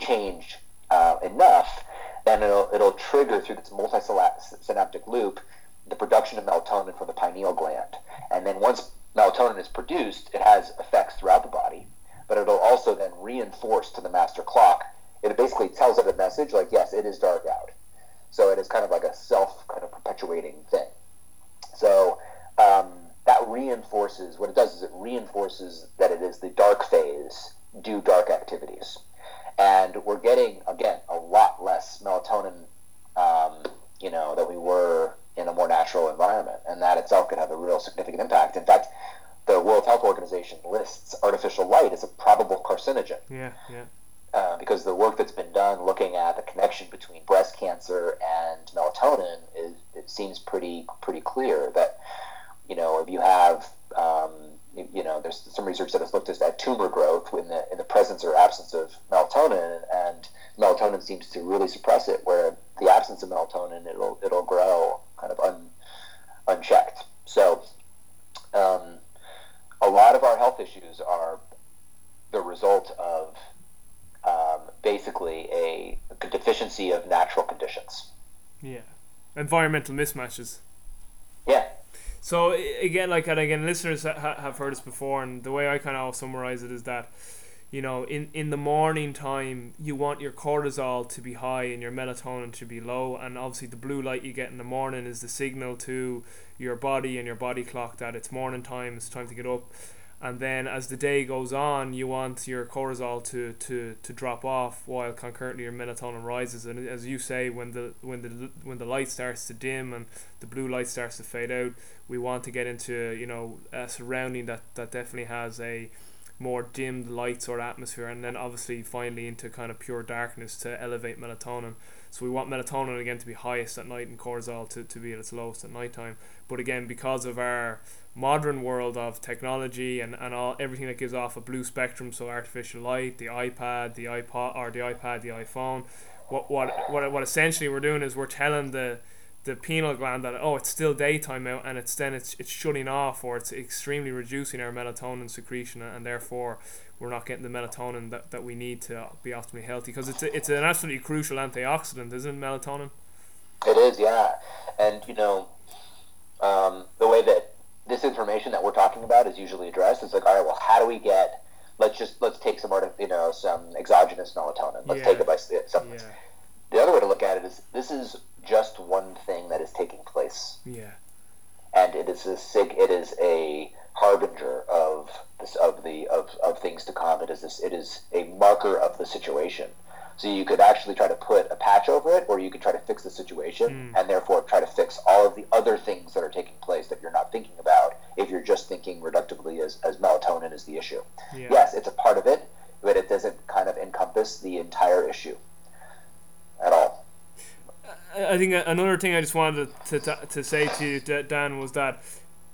B: change uh, enough, then it'll it'll trigger through this multisynaptic loop the production of melatonin from the pineal gland, and then once melatonin is produced, it has effects throughout the body, but it'll also then reinforce to the master clock. It basically tells it a message like, yes, it is dark out. So it is kind of like a self kind of perpetuating thing. So um, that reinforces what it does is it reinforces that it is the dark phase, do dark activities, and we're getting again a lot less melatonin, um, you know, that we were in a more natural environment, and that itself could have a real significant impact. In fact, the World Health Organization lists artificial light as a probable carcinogen.
A: Yeah, yeah.
B: Uh, because the work that's been done looking at the connection between breast cancer and melatonin is it seems pretty pretty clear that you know if you have um, you, know there's some research that has looked at tumor growth in the in the presence or absence of melatonin and melatonin seems to really suppress it where the absence of melatonin it'll it'll grow kind of un, unchecked so um, a lot of our health issues are the result of um, basically a, a deficiency of natural conditions.
A: Yeah, environmental mismatches.
B: Yeah.
A: So again, like and again, listeners ha- have heard this before, and the way I kind of summarize it is that, you know, in in the morning time, you want your cortisol to be high and your melatonin to be low, and obviously the blue light you get in the morning is the signal to your body and your body clock that it's morning time, it's time to get up and then as the day goes on you want your cortisol to, to, to drop off while concurrently your melatonin rises. And as you say when the when the when the light starts to dim and the blue light starts to fade out we want to get into you know a surrounding that that definitely has a more dimmed lights or atmosphere and then obviously finally into kind of pure darkness to elevate melatonin so we want melatonin again to be highest at night and cortisol to, to be at its lowest at nighttime. but again because of our modern world of technology and, and all everything that gives off a blue spectrum, so artificial light, the iPad, the iPod or the iPad, the iPhone. What what what what essentially we're doing is we're telling the the pineal gland that oh it's still daytime out and it's then it's it's shutting off or it's extremely reducing our melatonin secretion and therefore we're not getting the melatonin that, that we need to be optimally healthy because it's a, it's an absolutely crucial antioxidant isn't it, melatonin
B: it is yeah and you know um, the way that this information that we're talking about is usually addressed. It's like, all right, well, how do we get? Let's just let's take some you know some exogenous melatonin. Let's
A: yeah.
B: take it by some.
A: Yeah.
B: The other way to look at it is this is just one thing that is taking place.
A: Yeah.
B: And it is a sig. It is a harbinger of this of the of, of things to come. It is this. It is a marker of the situation. So you could actually try to put a patch over it, or you could try to fix the situation, mm. and therefore try to fix all of the other things that are taking place that you're not thinking about if you're just thinking reductively as, as melatonin is the issue.
A: Yeah.
B: Yes, it's a part of it, but it doesn't kind of encompass the entire issue at all.
A: I think another thing I just wanted to, to, to say to you, Dan, was that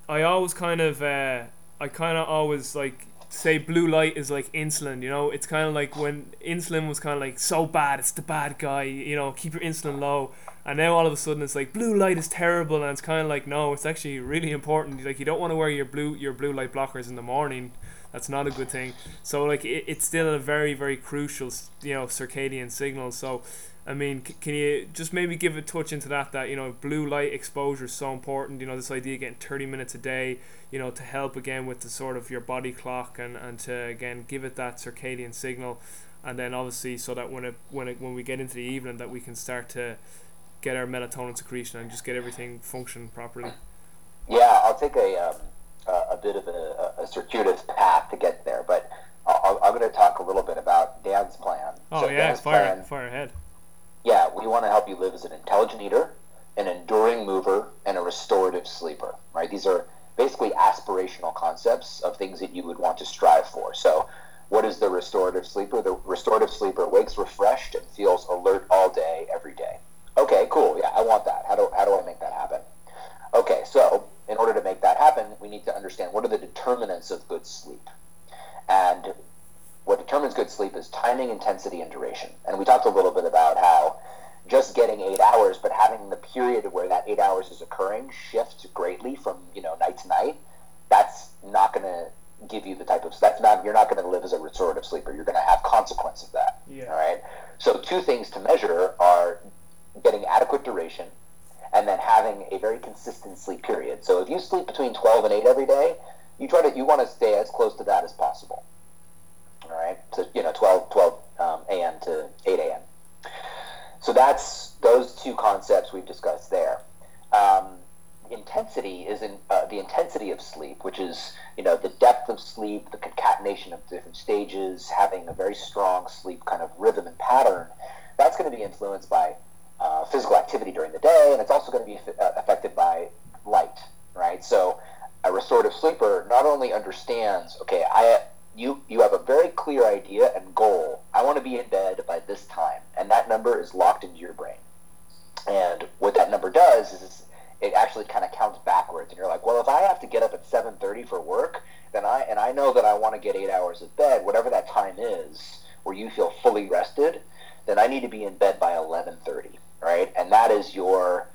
A: I always kind of, uh, I kind of always like say blue light is like insulin you know? It's kind of like when insulin was kind of like so bad it's the bad guy you know keep your insulin low. And now all of a sudden it's like blue light is terrible and it's kind of like no it's actually really important. Like you don't want to wear your blue your blue light blockers in the morning. That's not a good thing. So like it, it's still a very very crucial you know circadian signal. So I mean, c- can you just maybe give a touch into that? That you know, blue light exposure is so important. You know, this idea of getting thirty minutes a day. You know, to help again with the sort of your body clock and and to again give it that circadian signal, and then obviously so that when it when it when we get into the evening that we can start to get our melatonin secretion and just get everything functioning properly.
B: Yeah, I'll take a um, a, bit of a, a circuitous path to get there, but i am going to talk a little bit about Dan's plan.
A: Oh so yeah, Dan's fire plan, fire ahead
B: yeah, we want to help you live as an intelligent eater, an enduring mover, and a restorative sleeper, right? These are basically aspirational concepts of things that you would want to strive for. So, what is the restorative sleeper? The restorative sleeper wakes refreshed and feels alert all day, every day. Okay, cool. Yeah, I want that. How do, how do I make that happen? Okay, so in order to make that happen, we need to understand what are the determinants of good sleep. And what determines good sleep is timing, intensity, and duration. And we talked a little bit about how just getting eight hours, but having the period where that eight hours is occurring shift greatly from you know night to night. That's not going to give you the type of that's not you're not going to live as a restorative sleeper. You're going to have consequence of that.
A: Yeah.
B: All right. So two things to measure are getting adequate duration and then having a very consistent sleep period. So if you sleep between 12 and 8 every day, you try to you want to stay as close to that as possible. All right. So you know 12 12 um, a.m. to 8 a.m. So that's those two concepts we've discussed there. Um, intensity is in uh, the intensity of sleep, which is you know the depth of sleep, the concatenation of different stages, having a very strong sleep kind of rhythm and pattern. That's going to be influenced by uh, physical activity during the day, and it's also going to be uh, affected by light, right? So a restorative sleeper not only understands, okay, I you you have a very clear idea and goal. I want to be in bed by this time, and that number is locked into your brain. And what that number does is it actually kind of counts backwards, and you're like, well, if I have to get up at 7:30 for work, then I and I know that I want to get eight hours of bed, whatever that time is, where you feel fully rested, then I need to be in bed by 11:30, right? And that is your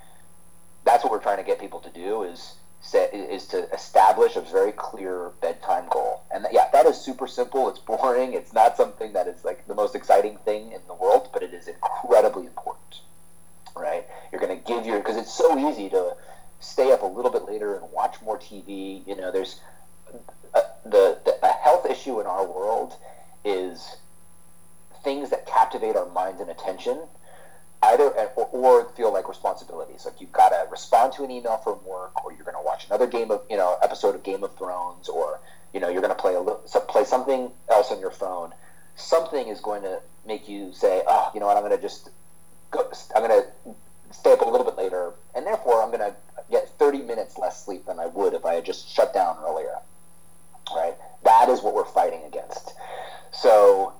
B: that's what we're trying to get people to do is set, is to establish a very clear bedtime goal. And yeah, that is super simple. It's boring. It's not something that is like the most exciting thing in the world, but it is incredibly important. Right? You're going to give your because it's so easy to stay up a little bit later and watch more TV. You know, there's a, the, the a health issue in our world is things that captivate our minds and attention either or, or, feel like responsibilities. Like you've got to respond to an email from work, or you're going to watch another game of you know episode of Game of Thrones, or you know you're going to play a little, play something else on your phone. Something is going to make you say, oh, you know what, I'm going to just go, I'm going to stay up a little bit later, and therefore I'm going to get 30 minutes less sleep than I would if I had just shut down earlier. Right? That is what we're fighting against. So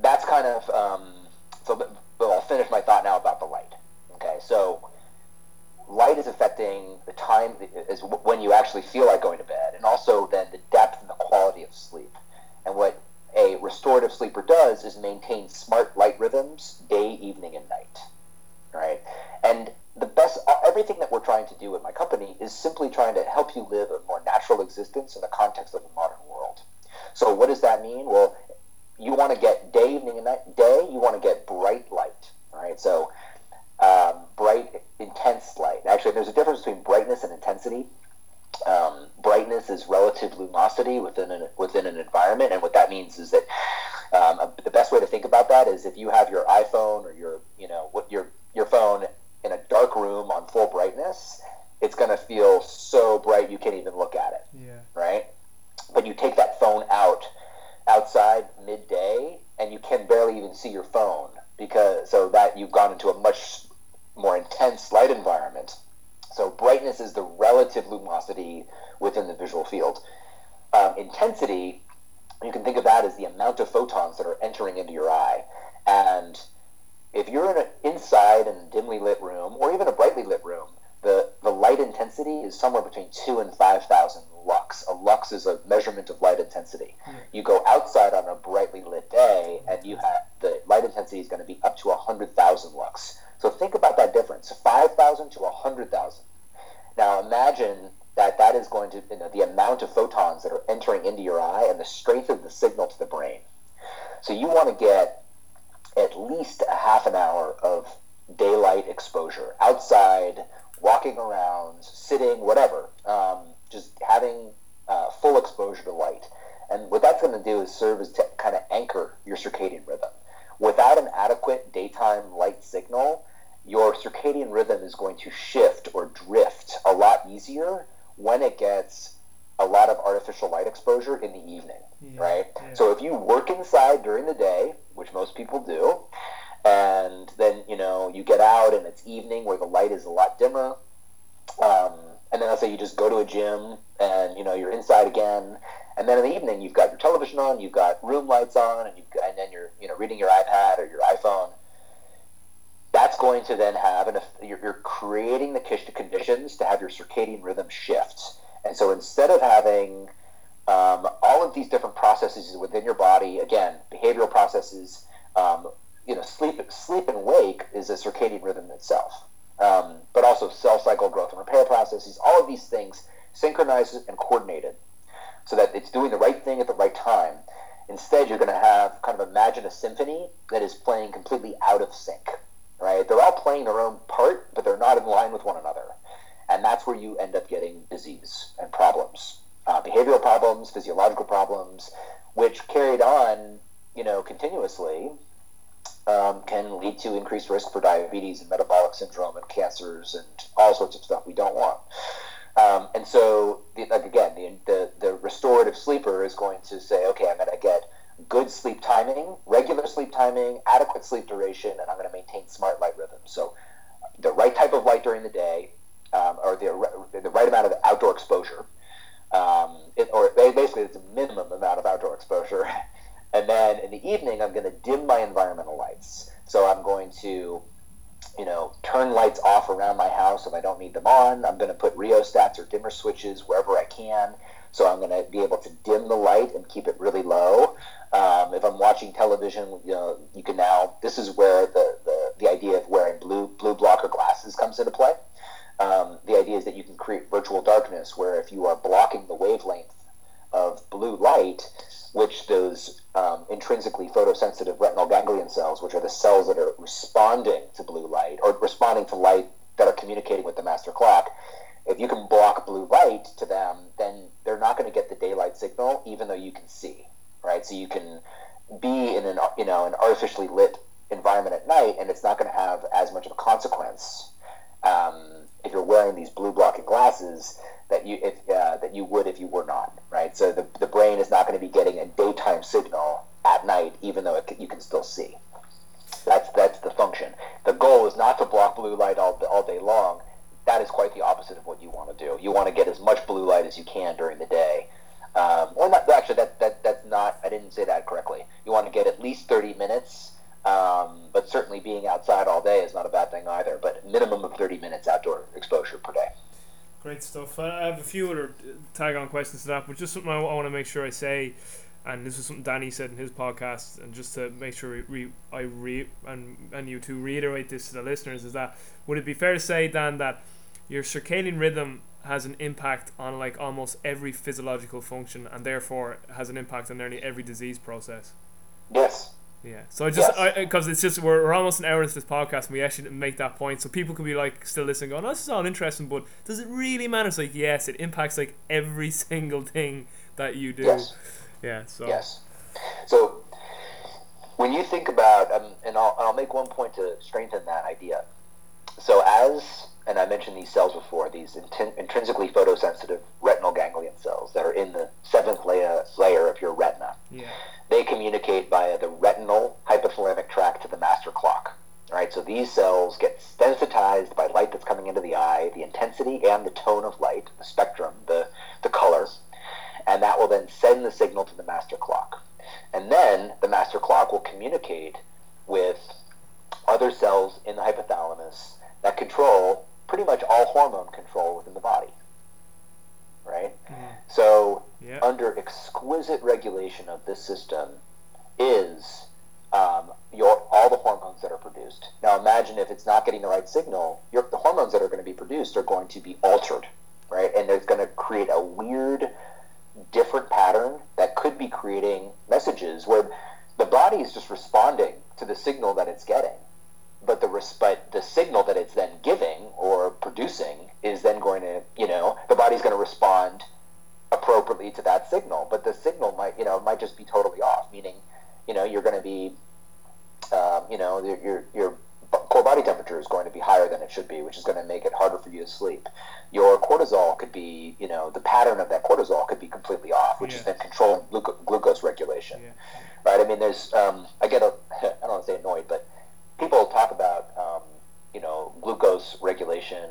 B: that's kind of um, so I'll finish my thought now about the light. Okay, so light is affecting the time is when you actually feel like going to bed, and also then the depth and the quality of sleep. And what a restorative sleeper does is maintain smart light rhythms day, evening, and night. Right, and the best everything that we're trying to do at my company is simply trying to help you live a more natural existence in the context of the modern world. So what does that mean? Well, you want to get day, evening, and night. Day, you want to get bright light, right? So um, bright, intense light. Actually, there's a difference between brightness and intensity. Um, brightness is relative luminosity within an, within an environment, and what that means is that um, the best way to think about that is if you have your iPhone or your you know what your your phone in a dark room on full brightness, it's going to feel so bright you can't even look at it.
A: Yeah.
B: Right. But you take that phone out outside midday and you can barely even see your phone because so that you've gone into a much more intense light environment. So brightness is the relative luminosity within the visual field. Um, intensity, you can think of that as the amount of photons that are entering into your eye. And if you're in a, inside in a dimly lit room or even a brightly lit room, the, the light intensity is somewhere between two and five thousand lux. A lux is a measurement of light intensity.
A: Mm.
B: You go outside on a brightly lit day, and you have the light intensity is going to be up to hundred thousand lux. So think about that difference: five thousand to hundred thousand. Now imagine that that is going to you know, the amount of photons that are entering into your eye and the strength of the signal to the brain. So you want to get at least a half an hour of daylight exposure outside walking around, sitting, whatever, um, just having uh, full exposure to light. And what that's going to do is serve as to kind of anchor your circadian rhythm. Without an adequate daytime light signal, your circadian rhythm is going to shift or drift a lot easier when it gets a lot of artificial light exposure in the evening,
A: Yeah,
B: right?
A: yeah.
B: So if you work inside during the day, which most people do, and then you know you get out and it's evening where the light is a lot dimmer um, and then let's say you just go to a gym and you know you're inside again. And then in the evening you've got your television on you've got room lights on and you and then you're you know reading your ipad or your iphone. That's going to then have an you're, you're creating the conditions to have your circadian rhythm shift. And so instead of having um, all of these different processes within your body, again, behavioral processes, um, you know, sleep, sleep and wake is a circadian rhythm itself, um, but also cell cycle growth and repair processes. All of these things synchronized and coordinated, so that it's doing the right thing at the right time. Instead, you're going to have kind of imagine a symphony that is playing completely out of sync. Right? They're all playing their own part, but they're not in line with one another, and that's where you end up getting disease and problems, uh, behavioral problems, physiological problems, which carried on, you know, continuously um, can lead to increased risk for diabetes and metabolic syndrome and cancers and all sorts of stuff we don't want. Um, and so, the, like again, the, the, the restorative sleeper is going to say, okay, I'm going to get good sleep timing, regular sleep timing, adequate sleep duration, and I'm going to maintain smart light rhythms. So, the right type of light during the day, um, or the, the right amount of outdoor exposure, um, it, or basically it's a minimum amount of outdoor exposure. [LAUGHS] And then in the evening, I'm going to dim my environmental lights. So I'm going to, you know, turn lights off around my house if I don't need them on. I'm going to put rheostats or dimmer switches wherever I can. So I'm going to be able to dim the light and keep it really low. Um, if I'm watching television, you know, you can now. This is where the, the, the idea of wearing blue blue blocker glasses comes into play. Um, the idea is that you can create virtual darkness, where if you are blocking the wavelength of blue light, which those um, intrinsically photosensitive retinal ganglion cells, which are the cells that are responding to blue light or responding to light that are communicating with the master clock, if you can block blue light to them, then they're not going to get the daylight signal, even though you can see, right? So you can be in an you know an artificially lit environment at night, and it's not going to have as much of a consequence um, if you're wearing these blue blocking glasses that you if uh, that you would if you were not, right? So the, the brain is not going to be getting a daytime signal at night, even though it, you can still see. That's that's the function. The goal is not to block blue light all all day long. That is quite the opposite of what you want to do. You want to get as much blue light as you can during the day. Um, or not actually that, that that's not I didn't say that correctly. You want to get at least 30 minutes um, but certainly being outside all day is not a bad thing either. But minimum of 30 minutes outdoor exposure per day.
A: Great stuff. I have a few other tag on questions to that, but just something I, want to make sure I say, and this is something Danny said in his podcast, and just to make sure we, I re and and you to reiterate this to the listeners is that would it be fair to say Dan that your circadian rhythm has an impact on like almost every physiological function, and therefore has an impact on nearly every disease process?
B: Yes.
A: Yeah. So I just I because yes. it's just we're, we're almost an hour into this podcast and we actually make that point, so people can be like still listening, going, "Oh, this is all interesting, but does it really matter?" It's like yes, it impacts like every [LAUGHS] single thing that you do.
B: Yes.
A: Yeah. So.
B: Yes. So when you think about, um, and I'll, I'll make one point to strengthen that idea. So as and I mentioned these cells before, these int- intrinsically photosensitive retinal ganglion cells that are in the seventh layer, layer of your retina.
A: Yeah.
B: They communicate via the retinal hypothalamic tract to the master clock. Right, so these cells get sensitized by light that's coming into the eye, the intensity and the tone of light, the spectrum, the, the color, and that will then send the signal to the master clock. And then the master clock will communicate with other cells in the hypothalamus that control pretty much all hormone control within the body. Right?
A: Mm.
B: So,
A: yeah.
B: under exquisite regulation of this system is um, your all the hormones that are produced. Now, imagine if it's not getting the right signal, your, the hormones that are going to be produced are going to be altered, right? And it's going to create a weird, different pattern that could be creating messages where the body is just responding to the signal that it's getting but the but the signal that it's then giving or producing is then going to you know the body's going to respond appropriately to that signal but the signal might you know might just be totally off meaning you know you're going to be um, you know your, your your core body temperature is going to be higher than it should be which is going to make it harder for you to sleep your cortisol could be you know the pattern of that cortisol could be completely off which yeah. is then controlling gluco- glucose regulation
A: yeah.
B: right i mean there's um, i get a [LAUGHS] i don't want to say annoyed but people talk about um, you know glucose regulation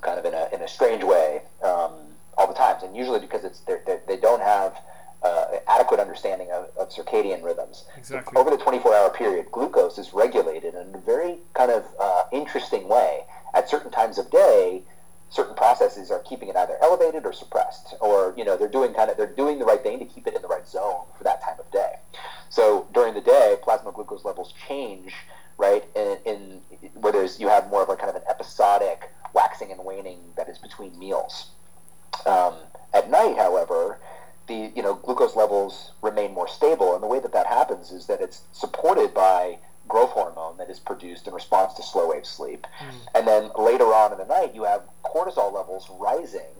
B: kind of in a, in a strange way um, all the times, and usually because it's they're, they're, they do not have uh, adequate understanding of, of, circadian rhythms.
A: Exactly.
B: Over the 24-hour period, glucose is regulated in a very kind of uh, interesting way. At certain times of day, certain processes are keeping it either elevated or suppressed, or you know they're doing kind of they're doing the right thing to keep it in the right zone for that time of day. So during the day, plasma glucose levels change, right? In, in where there's you have more of a kind of an episodic waxing and waning that is between meals. Um, at night, however, the you know glucose levels remain more stable, and the way that that happens is that it's supported by growth hormone that is produced in response to slow wave sleep. Mm. And then later on in the night, you have cortisol levels rising,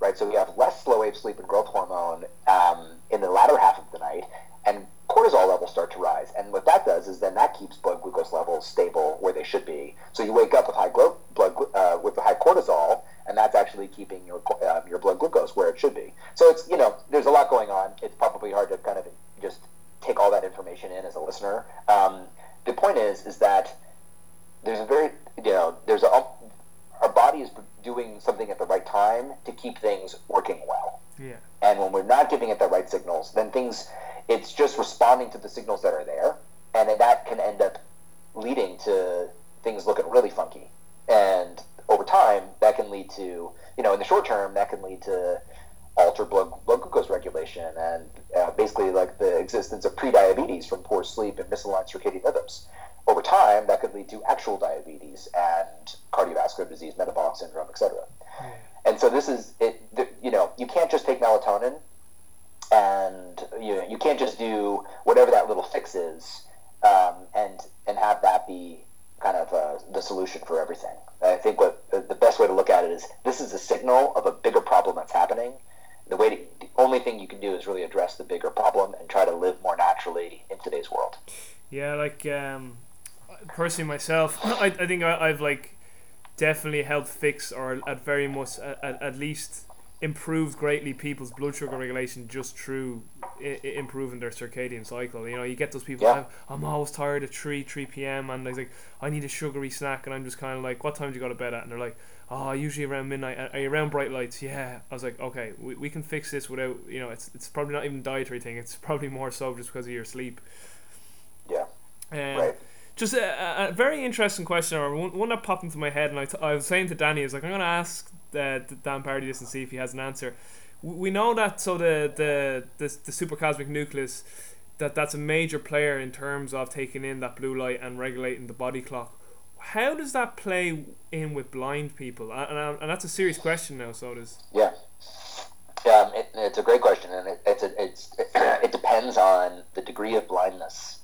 B: right? So you have less slow wave sleep and growth hormone um, in the latter half of the night, and cortisol levels start to rise. And what that does is then that keeps blood glucose levels stable where they should be. So you wake up with high blood uh, with high cortisol, and that's actually keeping your um, your blood glucose where it should be. So it's you know there's a lot going on. It's probably hard to kind of just take all that information in as a listener. Um, the point is, is that there's a very, you know, there's a, our body is doing something at the right time to keep things working well.
A: Yeah.
B: And when we're not giving it the right signals, then things, it's just responding to the signals that are there, and that can end up leading to things looking really funky. And over time, that can lead to, you know, in the short term, that can lead to alter blood, blood glucose regulation and uh, basically like the existence of prediabetes from poor sleep and misaligned circadian rhythms. Over time, that could lead to actual diabetes and cardiovascular disease, metabolic syndrome, etc. And so this is it. You know, you can't just take melatonin, and you know, you can't just do whatever that little fix is, um, and and have that be kind of uh, the solution for everything. I think what the best way to look at it is this is a signal of a bigger problem that's happening, the way to, the only thing you can do is really address the bigger problem and try to live more naturally in today's world.
A: Yeah, like um, personally myself, [LAUGHS] I, I think I, have like definitely helped fix or at very much at, at least improved greatly people's blood sugar regulation just through I- improving their circadian cycle. You know, you get those people. Yeah. I'm, always tired at three, three p.m. and they're like, I need a sugary snack, and I'm just kind of like, what time do you go to bed at? And they're like, oh, usually around midnight. Are you around bright lights? Yeah. I was like, okay, we, we can fix this without. You know, it's it's probably not even dietary thing. It's probably more so just because of your sleep.
B: Yeah.
A: Um, right just a, a, very interesting question, or one, one that popped into my head, and I, t- I was saying to Danny, I was like, I'm going to ask uh, Dan Pardi this and see if he has an answer. We know that so the the the, the suprachiasmatic nucleus that that's a major player in terms of taking in that blue light and regulating the body clock. How does that play in with blind people? And, and, and that's a serious question now. So it is.
B: Yeah. Um, it, it's a great question, and it, it's a, it's it, it depends on the degree of blindness.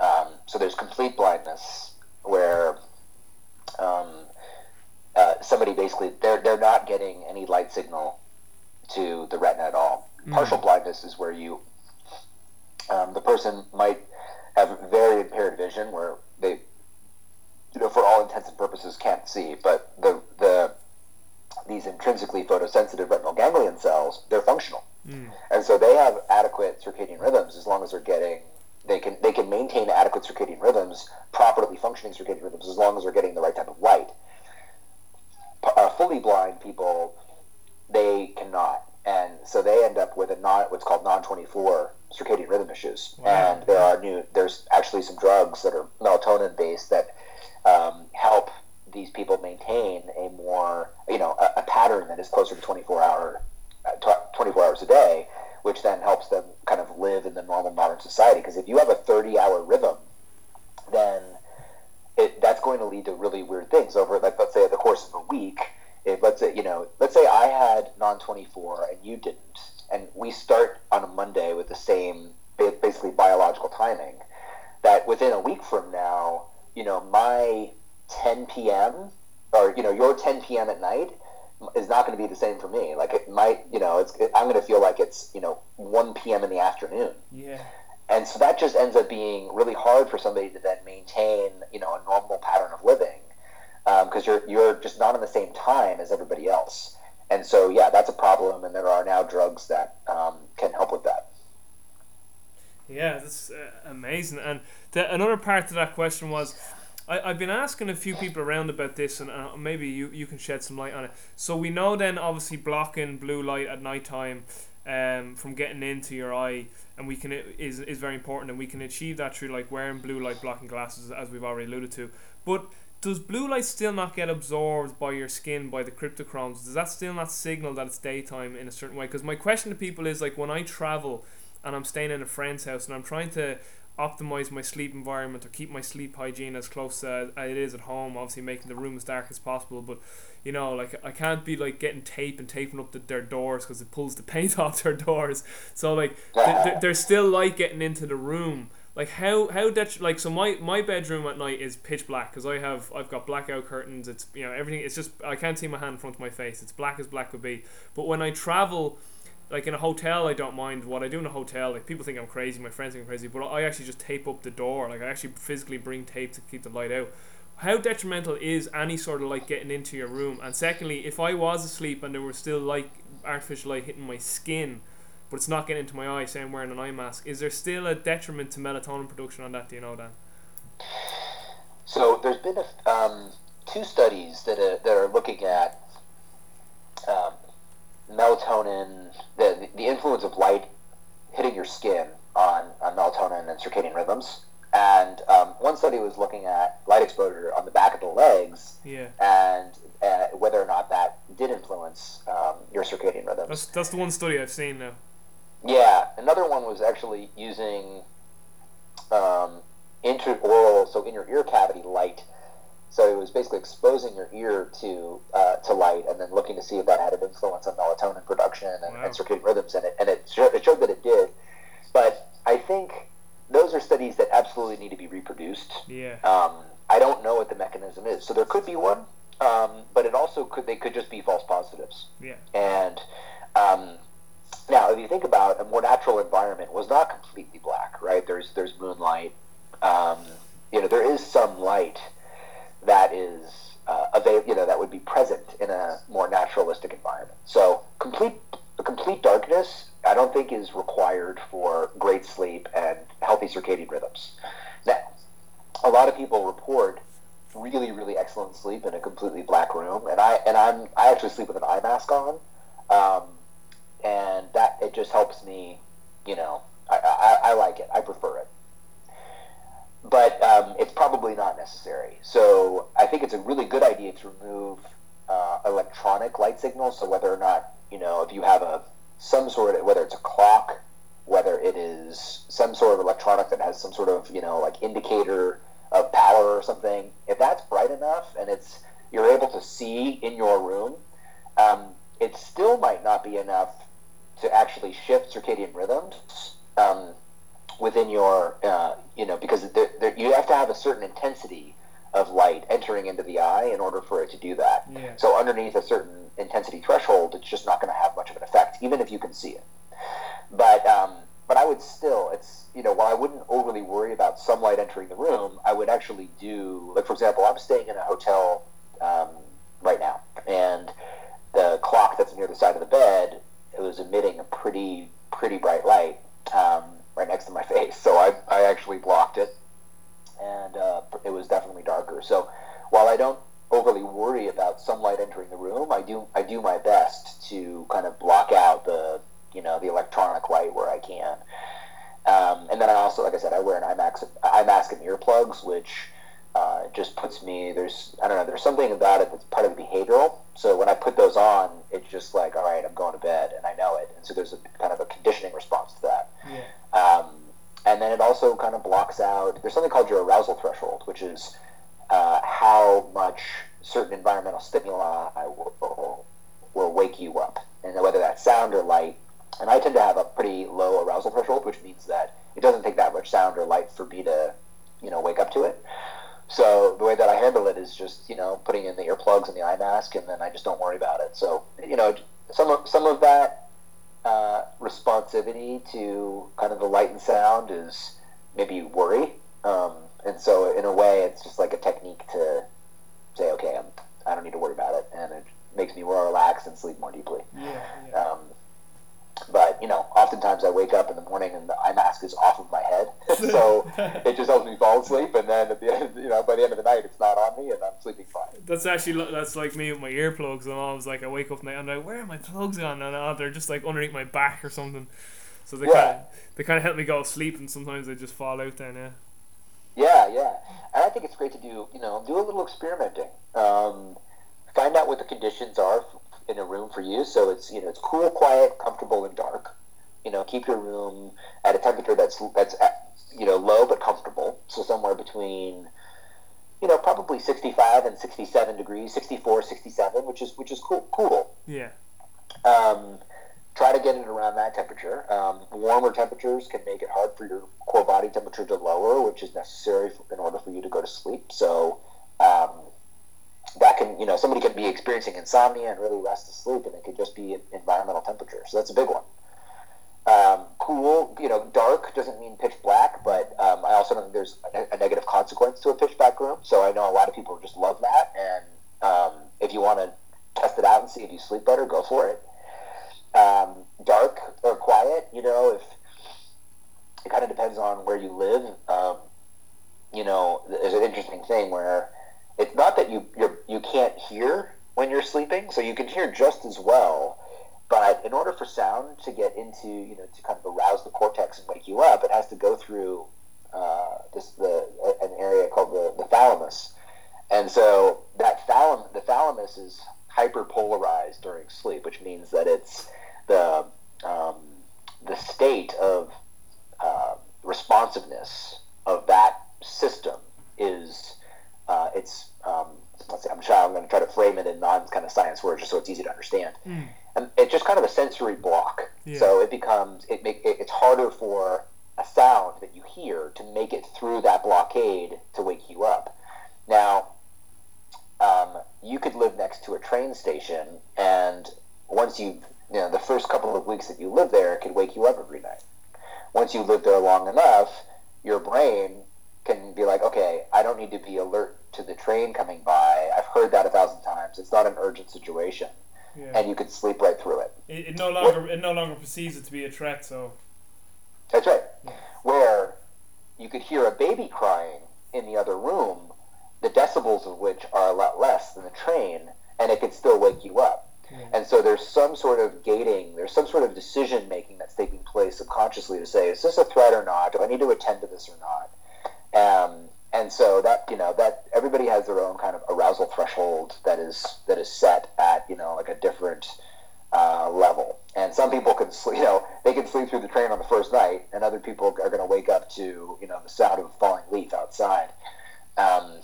B: Um, so there's complete blindness where um, uh, somebody basically they're they're not getting any light signal to the retina at all. Mm-hmm. Partial blindness is where you um, the person might have very impaired vision where they you know for all intents and purposes can't see, but the the these intrinsically photosensitive retinal ganglion cells they're functional, mm. and so they have adequate circadian rhythms as long as they're getting they can they can maintain adequate circadian rhythms, properly functioning circadian rhythms, as long as they're getting the right type of light. Uh, fully blind people, they cannot, and so they end up with a non what's called non twenty four circadian rhythm issues. Wow. And there are new there's actually some drugs that are melatonin based that um, help these people maintain a more you know a, a pattern that is closer to twenty four hour uh, twenty four hours a day which then helps them kind of live in the normal modern society. Because if you have a 30 hour rhythm, then it, that's going to lead to really weird things over, like, let's say, the course of a week. If, let's say, you know, let's say I had non 24 and you didn't, and we start on a Monday with the same, basically, biological timing, that within a week from now, you know, my 10 p.m. or, you know, your 10 p.m. at night is not going to be the same for me. Like it might, you know, it's it, I'm going to feel like it's you know 1 p.m. in the afternoon.
A: Yeah.
B: And so that just ends up being really hard for somebody to then maintain, you know, a normal pattern of living, because um, you're you're just not in the same time as everybody else. And so yeah, that's a problem. And there are now drugs that um, can help with that.
A: Yeah, that's uh, amazing. And the, another part to that question was I, I've been asking a few people around about this, and uh, maybe you, you can shed some light on it. So we know then, obviously, blocking blue light at night time um, from getting into your eye, and we can is is very important, and we can achieve that through like wearing blue light blocking glasses, as we've already alluded to. But does blue light still not get absorbed by your skin by the cryptochromes? Does that still not signal that it's daytime in a certain way? Because my question to people is like when I travel and I'm staying in a friend's house and I'm trying to optimize my sleep environment or keep my sleep hygiene as close uh, as it is at home obviously making the room as dark as possible but you know like I can't be like getting tape and taping up the, their doors because it pulls the [LAUGHS] paint off their doors. So like th- there's still light getting into the room. Like how how that like so my my bedroom at night is pitch black because I have I've got blackout curtains it's you know everything it's just I can't see my hand in front of my face it's black as black would be. But when I travel like in a hotel, I don't mind what I do in a hotel. Like people think I'm crazy, my friends think I'm crazy, but I actually just tape up the door. Like I actually physically bring tape to keep the light out. How detrimental is any sort of light getting into your room? And secondly, if I was asleep and there was still like artificial light hitting my skin, but it's not getting into my eye, say I'm wearing an eye mask, is there still a detriment to melatonin production on that? Do you know, Dan?
B: So there's been a, um, two studies that are, that are looking at um, melatonin, the, the influence of light hitting your skin on, on melatonin and circadian rhythms. And um, one study was looking at light exposure on the back of the legs
A: yeah.
B: and uh, whether or not that did influence um, your circadian rhythms.
A: That's, that's the one study I've seen now.
B: Yeah, another one was actually using um, intra-aural, so in your ear cavity light so it was basically exposing your ear to uh, to light and then looking to see if that had an influence on melatonin production and, wow. and circadian rhythms, and it and it showed, it showed that it did. But I think those are studies that absolutely need to be reproduced.
A: Yeah.
B: Um, I don't know what the mechanism is, so there could be one, um, but it also could they could just be false positives.
A: Yeah.
B: And um, now, if you think about a more natural environment, was not completely black, right? There's there's moonlight. Um, you know, there is some light that is uh, avail- you know that would be present in a more naturalistic environment. So complete complete darkness, I don't think is required for great sleep and healthy circadian rhythms. Now, a lot of people report really really excellent sleep in a completely black room, and I and I'm I actually sleep with an eye mask on, um, and that it just helps me. You know, I, I, I like it. I prefer it but um, it's probably not necessary. So I think it's a really good idea to remove uh, electronic light signals. So whether or not you know if you have a some sort of whether it's a clock, whether it is some sort of electronic that has some sort of you know like indicator of power or something, if that's bright enough and it's you're able to see in your room, um, it still might not be enough to actually shift circadian rhythms. Um, within your, uh, you know, because there, there, you have to have a certain intensity of light entering into the eye in order for it to do that.
A: Yeah.
B: So underneath a certain intensity threshold, it's just not going to have much of an effect, even if you can see it. But um, but I would still, it's you know, while I wouldn't overly worry about some light entering the room, I would actually do, like for example, I'm staying in a hotel um, right now, and the clock that's near the side of the bed it was emitting a pretty pretty bright light. Um, right next to my face. So I, I actually blocked it, and uh, it was definitely darker. So while I don't overly worry about sunlight entering the room, I do I do my best to kind of block out the you know the electronic light where I can. Um, and then I also, like I said, I wear an eye mask and earplugs, which uh, just puts me there's I don't know there's something about it that's part of the behavioral. So when I put those on, it's just like all right, I'm going to bed, and I know it. And so there's a kind of a conditioning response to that.
A: Yeah.
B: Um, and then it also kind of blocks out. There's something called your arousal threshold, which is uh, how much certain environmental stimuli will, will wake you up, and whether that's sound or light. And I tend to have a pretty low arousal threshold, which means that it doesn't take that much sound or light for me to, you know, wake up to it. So the way that I handle it is just you know putting in the earplugs and the eye mask, and then I just don't worry about it. So you know some of some of that uh, responsivity to kind of the light and sound is maybe worry, um, and so in a way it's just like a technique to say okay I'm I don't need to worry about it, and it makes me more relaxed and sleep more deeply.
A: Yeah. yeah.
B: Um, but you know, oftentimes I wake up in the morning and the eye mask is off of my head, [LAUGHS] so [LAUGHS] it just helps me fall asleep. And then at the end, you know, by the end of the night, it's not on me, and I'm sleeping fine.
A: That's actually that's like me with my earplugs. I'm always like, I wake up and I'm like, where are my plugs on? And oh, they're just like underneath my back or something. So they
B: Yeah.
A: kind of they kind of help me go to sleep, and sometimes they just fall out. Then yeah.
B: Yeah, yeah. And I think it's great to do, you know, do a little experimenting. Um, find out what the conditions are in a room for you. So it's you know it's cool, quiet, comfortable, and dark. You know, keep your room at a temperature that's that's at, you know low but comfortable. So somewhere between you know probably 65 and 67 degrees, 64, 67, which is which is cool. Cool.
A: Yeah.
B: Um, try to get it around that temperature. Um, warmer temperatures can make it hard for your core body temperature to lower, which is necessary in order for you to go to sleep. So um, that can, you know, somebody could be experiencing insomnia and really rest asleep, and it could just be environmental temperature. So that's a big one. Um, cool, you know, dark doesn't mean pitch black, but um, I also that there's a, a, negative consequence to a pitch black room. So I know a lot of people just love that, and um, if you want to test it out and see if you sleep better, go for it. Um, dark or quiet, you know, if it kind of depends on where you live. Um, you know, there's an interesting thing where it's not that you you're, you can't hear when you're sleeping, so you can hear just as well. But in order for sound to get into, you know, to kind of arouse the cortex and wake you up, it has to go through uh, this the an area called the, the thalamus, and so that thalam the thalamus is hyperpolarized during sleep, which means that it's the um, the state of uh, responsiveness of that system is uh, it's um, let's see, I'm sure I'm going to try to frame it in non kind of science words just so it's easy to understand.
A: Mm.
B: And it's just kind of a sensory block.
A: Yeah.
B: So it becomes it make it, it's harder for a sound that you hear to make it through that blockade to wake you up. Now, um, you could live next to a train station, and once you you know the first couple of weeks that you live there, it could wake you up every night. Once you live there long enough, your brain can be like, okay, I don't need to be alert to the train coming by. I've heard that a thousand times. It's not an urgent situation,
A: Yeah.
B: and you could sleep right through it.
A: It, it no longer it no longer perceives it to be a threat. So
B: That's right.
A: Yeah.
B: Where you could hear a baby crying in the other room, the decibels of which are a lot less than the train, and it could still wake you up.
A: Yeah.
B: And so there's some sort of gating, there's some sort of decision making that's taking place subconsciously to say, is this a threat or not? Do I need to attend to this or not? Um, and so that you know that everybody has their own kind of arousal threshold that is that is set at you know like a different uh, level. And some people can sleep, [LAUGHS] you know, they can sleep through the train on the first night, and other people are going to wake up to you know the sound of a falling leaf outside. Um,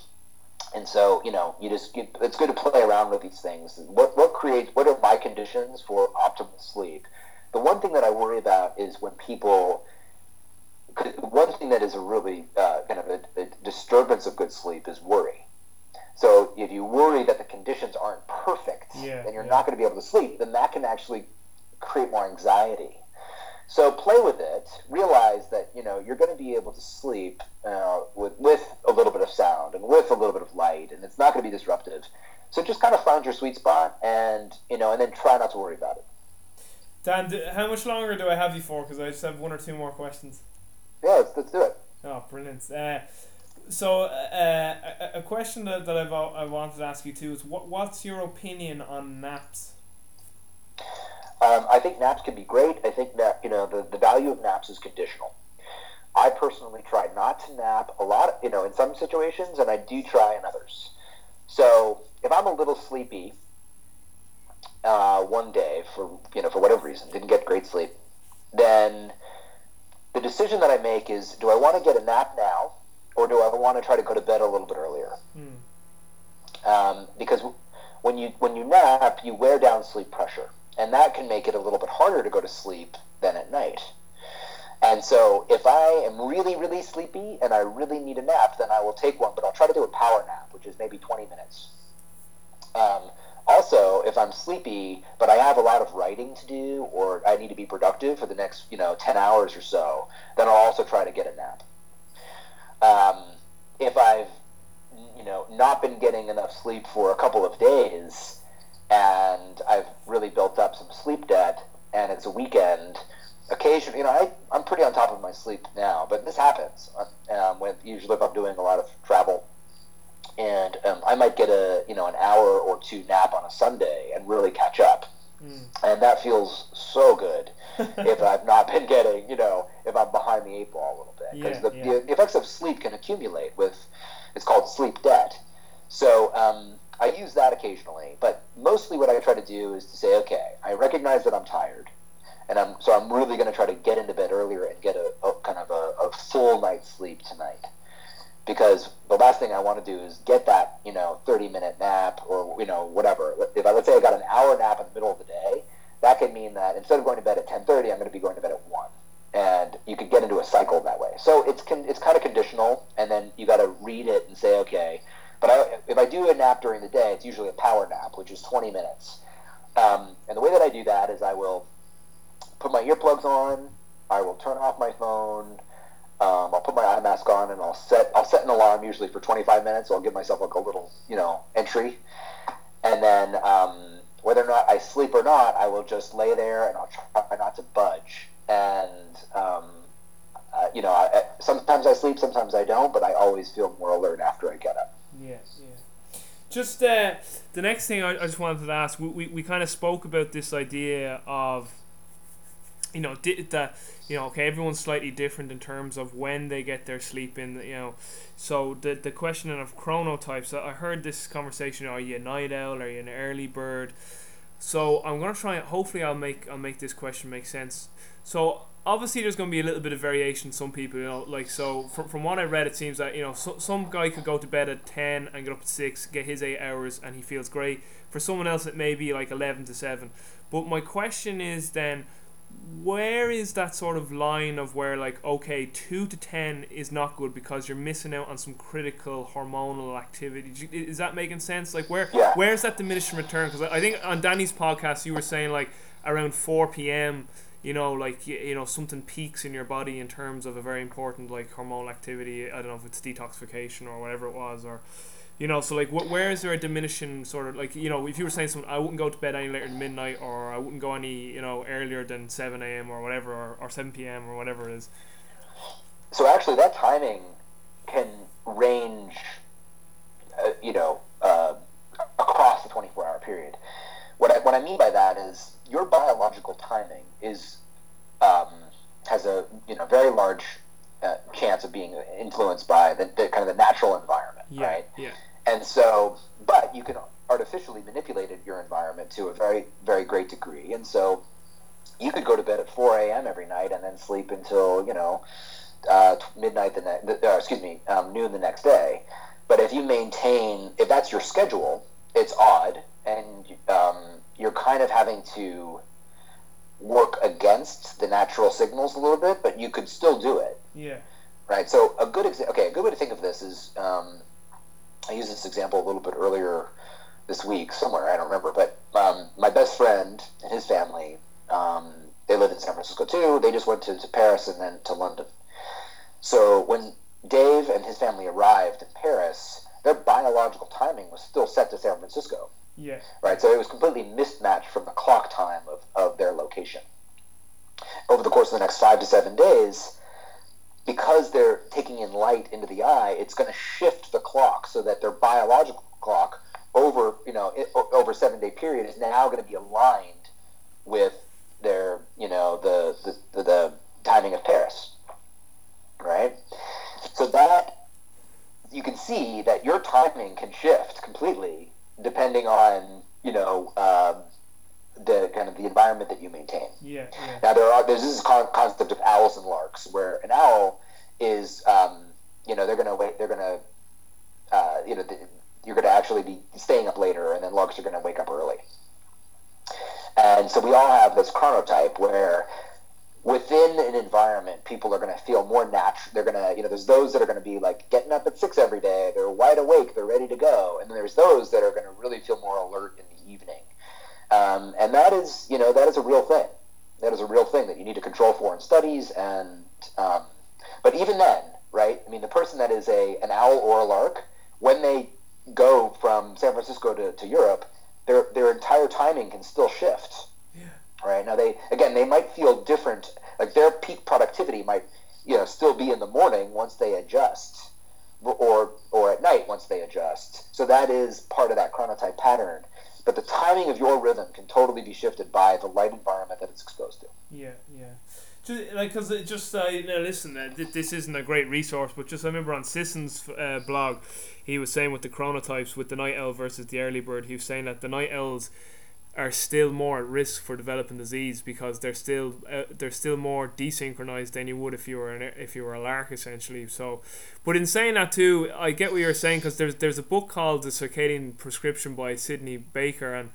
B: and so you know you just it's good to play around with these things. What what creates what are my conditions for optimal sleep? The one thing that I worry about is when people. One thing that is a really uh, kind of a, a disturbance of good sleep is worry. So if you worry that the conditions aren't perfect
A: Yeah,
B: and you're
A: yeah.
B: not going to be able to sleep, then that can actually create more anxiety. So play with it. Realize that you know you're going to be able to sleep uh, with with a little bit of sound and with a little bit of light, and it's not going to be disruptive. So just kind of find your sweet spot, and you know, and then try not to worry about it.
A: Dan, how much longer do I have you for? Because I just have one or two more questions.
B: Yeah, let's, let's do it.
A: Oh, brilliant. Uh, so, uh, a, a question that, that I've, I wanted to ask you too is what what's your opinion on naps?
B: Um, I think naps can be great. I think that you know the, the value of naps is conditional. I personally try not to nap a lot, you know, in some situations, and I do try in others. So if I'm a little sleepy uh, one day for you know for whatever reason, didn't get great sleep, then the decision that I make is: do I want to get a nap now, or do I want to try to go to bed a little bit earlier?
A: Hmm.
B: um, because when you when you nap, you wear down sleep pressure, and that can make it a little bit harder to go to sleep than at night. And so, if I am really really sleepy and I really need a nap, then I will take one, but I'll try to do a power nap, which is maybe twenty minutes. Um, also, if I'm sleepy but I have a lot of writing to do, or I need to be productive for the next you know ten hours or so, then I'll also try to get a nap. Um, if I've you know not been getting enough sleep for a couple of days and I've really built up some sleep debt and it's a weekend occasionally you know I, I'm pretty on top of my sleep now but this happens um, when usually if I'm doing a lot of travel and um, I might get a you know an hour or two nap on a Sunday and really catch up mm. and that feels so good [LAUGHS] if I've not been getting, you know, if I'm behind the eight ball a little bit because yeah, the, yeah. the, effects of sleep can accumulate with it's called sleep debt. So um, I use that occasionally, but mostly what I try to do is to say, okay, I recognize that I'm tired, and I'm so I'm really going to try to get into bed earlier and get a, a kind of a, a full night's sleep tonight because the last thing I want to do is get that you know 30 minute nap or you know whatever. If I let's say I got an hour nap in the middle of the day, that could mean that instead of going to bed at 10:30, I'm going to be going to bed at one, and you could get into a cycle that way. So it's con- it's kind of conditional, and then you got to read it and say okay. But I, if I do a nap during the day, it's usually a power nap, which is 20 minutes. Um, and the way that I do that is I will put my earplugs on, I will turn off my phone, um, I'll put my eye mask on and I'll set I'll set an alarm usually for 25 minutes. So I'll give myself like a little you know entry, and then um, whether or not I sleep or not, I will just lay there and I'll try not to budge. And um, uh, you know, I, sometimes I sleep, sometimes I don't, but I always feel more alert after I get up.
A: Yeah, yeah. Just uh, the next thing I, I just wanted to ask, we, we, we kind of spoke about this idea of you know, the you know, okay, everyone's slightly different in terms of when they get their sleep in. You know, so the the question of chronotypes. I heard this conversation: Are you a night owl? Are you an early bird? So I'm gonna try. Hopefully, I'll make I'll make this question make sense. So obviously, there's gonna be a little bit of variation. Some people, you know, like so. From, from what I read, it seems that you know, so, some guy could go to bed at ten and get up at six, get his eight hours, and he feels great. For someone else, it may be like eleven to seven. But my question is then where is that sort of line of where like okay 2 to 10 is not good because you're missing out on some critical hormonal activity? Is that making sense? Like where
B: yeah.
A: where's that diminishing return? Because I think on Danny's podcast you were saying like around 4 p.m you know like you, you know something peaks in your body in terms of a very important like hormonal activity. I don't know if it's detoxification or whatever it was or you know, so like, wh- where is there a diminishing sort of like, you know, if you were saying something, I wouldn't go to bed any later than midnight, or I wouldn't go any, you know, earlier than seven a.m. or whatever, or, or seven p.m. or whatever it is.
B: So actually, that timing can range, uh, you know, uh, across the twenty-four hour period. What I, what I mean by that is your biological timing is um, has a you know very large uh, chance of being influenced by the, the, kind of the natural environment,
A: yeah,
B: right?
A: Yeah.
B: And so, but you can artificially manipulate your environment to a very, very great degree. And so you could go to bed at 4 a.m. every night and then sleep until, you know, uh, midnight the next, uh, excuse me, um, noon the next day. But if you maintain, if that's your schedule, it's odd, and um, you're kind of having to work against the natural signals a little bit, but you could still do it.
A: Yeah.
B: Right. So a good exa- okay, a good way to think of this is um, I used this example a little bit earlier this week somewhere I don't remember, but um, my best friend and his family um, they live in San Francisco too. They just went to, to Paris and then to London. So when Dave and his family arrived in Paris, their biological timing was still set to San Francisco.
A: Yeah.
B: Right. So it was completely mismatched from the clock time of, of their location. Over the course of the next five to seven days, because they're taking in light into the eye, it's going to shift the clock so that their biological clock over you know it, over seven day period is now going to be aligned with their you know the the, the, the timing of Paris, right? So that you can see that your timing can shift completely depending on you know um, the kind of the environment that you maintain.
A: Yeah. yeah.
B: Now there are there's this concept of owls and larks where an owl is um, you know they're gonna wait they're gonna uh, you know the, you're gonna actually be staying up later and then larks are gonna wake up early. And so we all have this chronotype where within an environment, people are going to feel more natural. They're going to, you know, there's those that are going to be like getting up at six every day. They're wide awake. They're ready to go. And then there's those that are going to really feel more alert in the evening. Um, and that is, you know, that is a real thing. That is a real thing that you need to control for in studies. And, um, but even then, right? I mean, the person that is a an owl or a lark, when they go from San Francisco to, to Europe, their their entire timing can still shift Yeah. right? Now they again they might feel different. Like their peak productivity might you know still be in the morning once they adjust, or or at night once they adjust. So that is part of that chronotype pattern. But the timing of your rhythm can totally be shifted by the light environment that it's exposed to.
A: Yeah, yeah. Just, like, cause it just uh, know, listen, uh, th- this isn't a great resource, but just I remember on Sisson's uh, blog, he was saying with the chronotypes, with the night owl versus the early bird, he was saying that the night owls are still more at risk for developing disease because they're still uh, they're still more desynchronized than you would if you were an, if you were a lark essentially. So, but in saying that too, I get what you're saying because there's there's a book called The Circadian Prescription by Sidney Baker and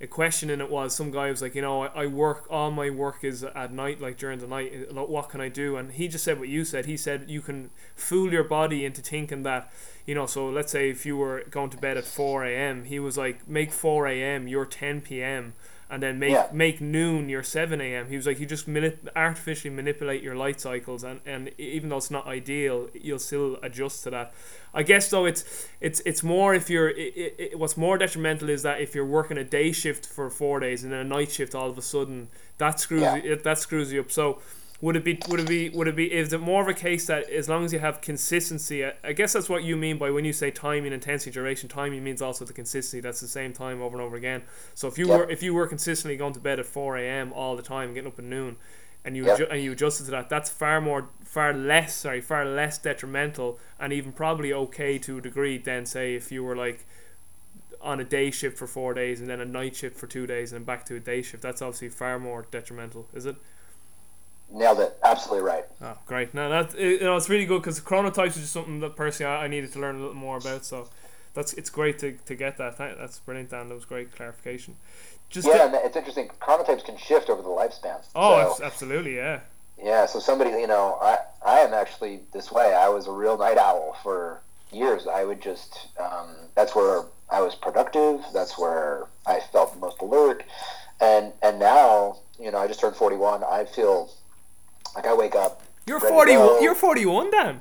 A: a question in it was some guy was like, you know, I, I work all my work is at night, like during the night. Uh, what can I do? And he just said what you said. He said you can fool your body into thinking that, you know. So let's say if you were going to bed at four a.m., he was like, make four a.m. your ten p.m and then make
B: Yeah.
A: make noon your 7 a.m. He was like, you just manip- artificially manipulate your light cycles, and, and even though it's not ideal, you'll still adjust to that. I guess though it's it's it's more if you're it, it, it- what's more detrimental is that if you're working a day shift for four days and then a night shift all of a sudden that screws
B: Yeah.
A: you, that screws you up. So would it be would it be would it be is it more of a case that as long as you have consistency I, guess that's what you mean by when you say timing intensity duration timing means also the consistency that's the same time over and over again. So if you were if you were consistently going to bed at 4 a.m all the time getting up at noon and you adju- and you adjusted to that that's far more far less sorry far less detrimental and even probably okay to a degree than say if you were like on a day shift for four days and then a night shift for two days and then back to a day shift. That's obviously far more detrimental is it
B: Nailed it. Absolutely right.
A: Oh, great! No, that you know it's really good because chronotypes is just something that personally I, I needed to learn a little more about. So that's it's great to, to get that. That's brilliant, Dan. That was great clarification. Just
B: Yeah,
A: to-
B: and it's interesting. Chronotypes can shift over the lifespan.
A: oh,
B: So-
A: absolutely, yeah.
B: Yeah, so somebody, you know, I I am actually this way. I was a real night owl for years. I would just um, that's where I was productive. That's where I felt the most alert. And and now, you know, I just turned 41. I feel like I wake up.
A: You're forty. You're forty one, Dan.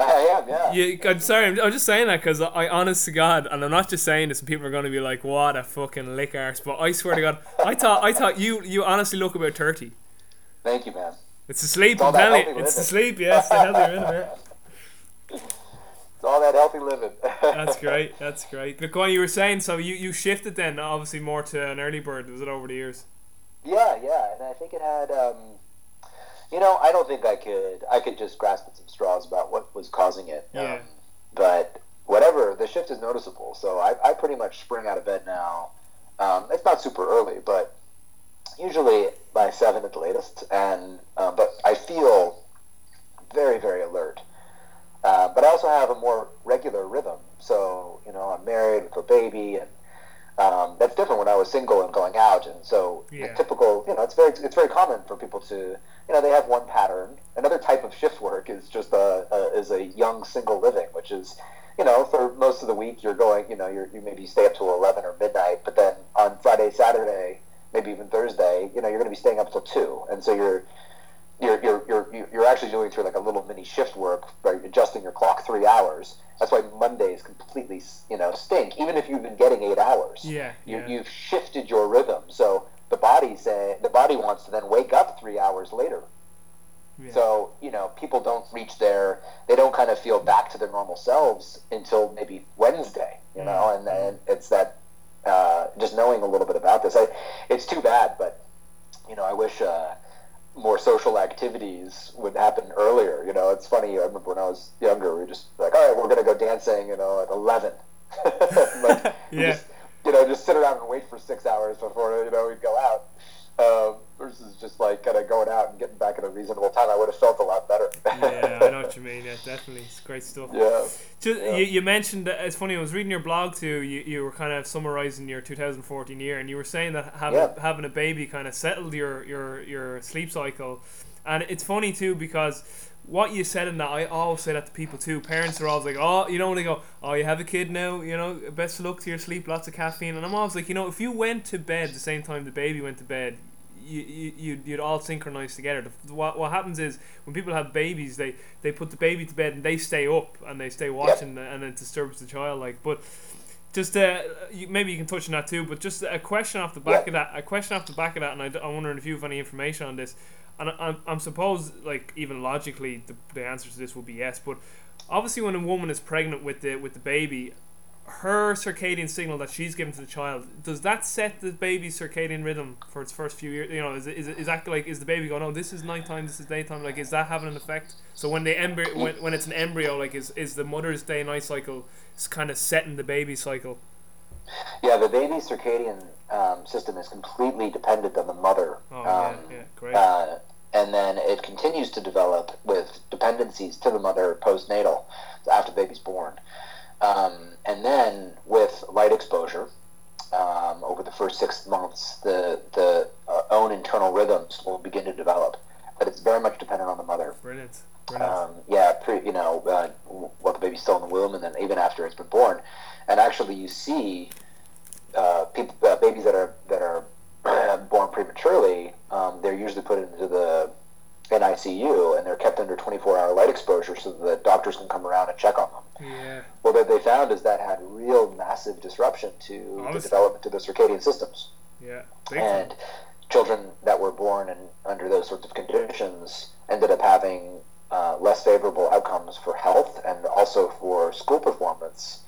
B: I am, yeah.
A: You, I'm sorry. I'm, I'm just saying that because I, honest to God, and I'm not just saying this, and people are going to be like, "What a fucking lick arse." But I swear to God, I thought I thought you you honestly look about thirty.
B: Thank you, man.
A: It's the sleep.
B: all
A: I'm telling you, it's the sleep. Yes, the healthy rhythm. Yeah. [LAUGHS]
B: It's all that healthy living.
A: That's [LAUGHS] great. That's great. But go on, you were saying so you, you shifted then obviously more to an early bird. Was it over the years?
B: Yeah, yeah, and I think it had. Um, you know, I don't think I could. I could just grasp at some straws about what was causing it.
A: Yeah.
B: Um, but whatever, the shift is noticeable. So I, I pretty much spring out of bed now. Um, it's not super early, but usually by seven at the latest. And uh, but I feel very, very alert. Uh, but I also have a more regular rhythm. So you know, I'm married with a baby, and um, that's different when I was single and going out. And so
A: Yeah.
B: the typical, you know, it's very it's very common for people to, you know, they have one pattern. Another type of shift work is just a, a is a young single living, which is, you know, for most of the week you're going, you know, you're, you maybe stay up till eleven or midnight, but then on Friday, Saturday, maybe even Thursday, you know, you're going to be staying up till two, and so you're you're, you're, you're, you're actually doing through like a little mini shift work by adjusting your clock three hours. That's why Mondays completely, you know, stink. Even if you've been getting eight hours,
A: Yeah,
B: you,
A: yeah.
B: you've shifted your rhythm. So the body say the body wants to then wake up three hours later.
A: Yeah.
B: So you know, people don't reach their, they don't kind of feel back to their normal selves until maybe Wednesday. You know, and and it's that uh, just knowing a little bit about this. I, it's too bad, but you know, I wish. Uh, more social activities would happen earlier. You know, it's funny. I remember when I was younger, we were just like, all right, we're gonna go dancing. You know, at eleven. [LAUGHS] like, [LAUGHS]
A: Yeah.
B: Just, you know, just sit around and wait for six hours before you know we'd go out. Um, versus just like kind of going out and getting back at a reasonable time, I would have felt a lot better.
A: yeah, I know what you mean. Yeah, definitely, it's great stuff.
B: yeah.
A: Just,
B: Yeah.
A: you, you mentioned that it's funny. I was reading your blog too. You, you were kind of summarizing your 2014 year, and you were saying that having
B: Yeah.
A: having a baby kind of settled your your your sleep cycle. And it's funny too because what you said in that, I always say that to people too. Parents are always like, "Oh, you know," when they go, "Oh, you have a kid now," you know, best of luck to your sleep, lots of caffeine. And I'm always like, you know, if you went to bed the same time the baby went to bed, you, you you'd, you'd all synchronize together. The, what what happens is when people have babies, they they put the baby to bed and they stay up and they stay watching, and it disturbs the child. Like, but just uh, you, maybe you can touch on that too. But just a question off the back
B: Yeah.
A: of that, a question off the back of that, and I, am wondering if you have any information on this. And I, I'm, I'm suppose like even logically the, the answer to this will be yes. But obviously, when a woman is pregnant with the with the baby, her circadian signal that she's given to the child does that set the baby's circadian rhythm for its first few years? You know, is it, is, is that like is the baby going, oh, this is nighttime, this is daytime? Like, is that having an effect? So when the embryo, when, when it's an embryo, like, is is the mother's day night cycle is kind of setting the baby cycle?
B: Yeah, the baby's circadian um, system is completely dependent on the mother.
A: Oh
B: um,
A: yeah, yeah, great.
B: Uh, and then it continues to develop with dependencies to the mother postnatal after the baby's born. Um, and then with light exposure, um, over the first six months, the the uh, own internal rhythms will begin to develop. But it's very much dependent on the mother.
A: Brilliant. Brilliant.
B: Um, yeah, pre, you know, uh, while the baby's still in the womb, and then even after it's been born. And actually, you see uh, people, uh, babies that are that are [CLEARS THROAT] born prematurely, um, they're usually put into the NICU and they're kept under 24-hour light exposure so that doctors can come around and check on them.
A: yeah.
B: Well, what they found is that had real massive disruption to the development of the circadian systems.
A: Yeah.
B: And children that were born in, under those sorts of conditions ended up having uh, less favorable outcomes for health and also for school performance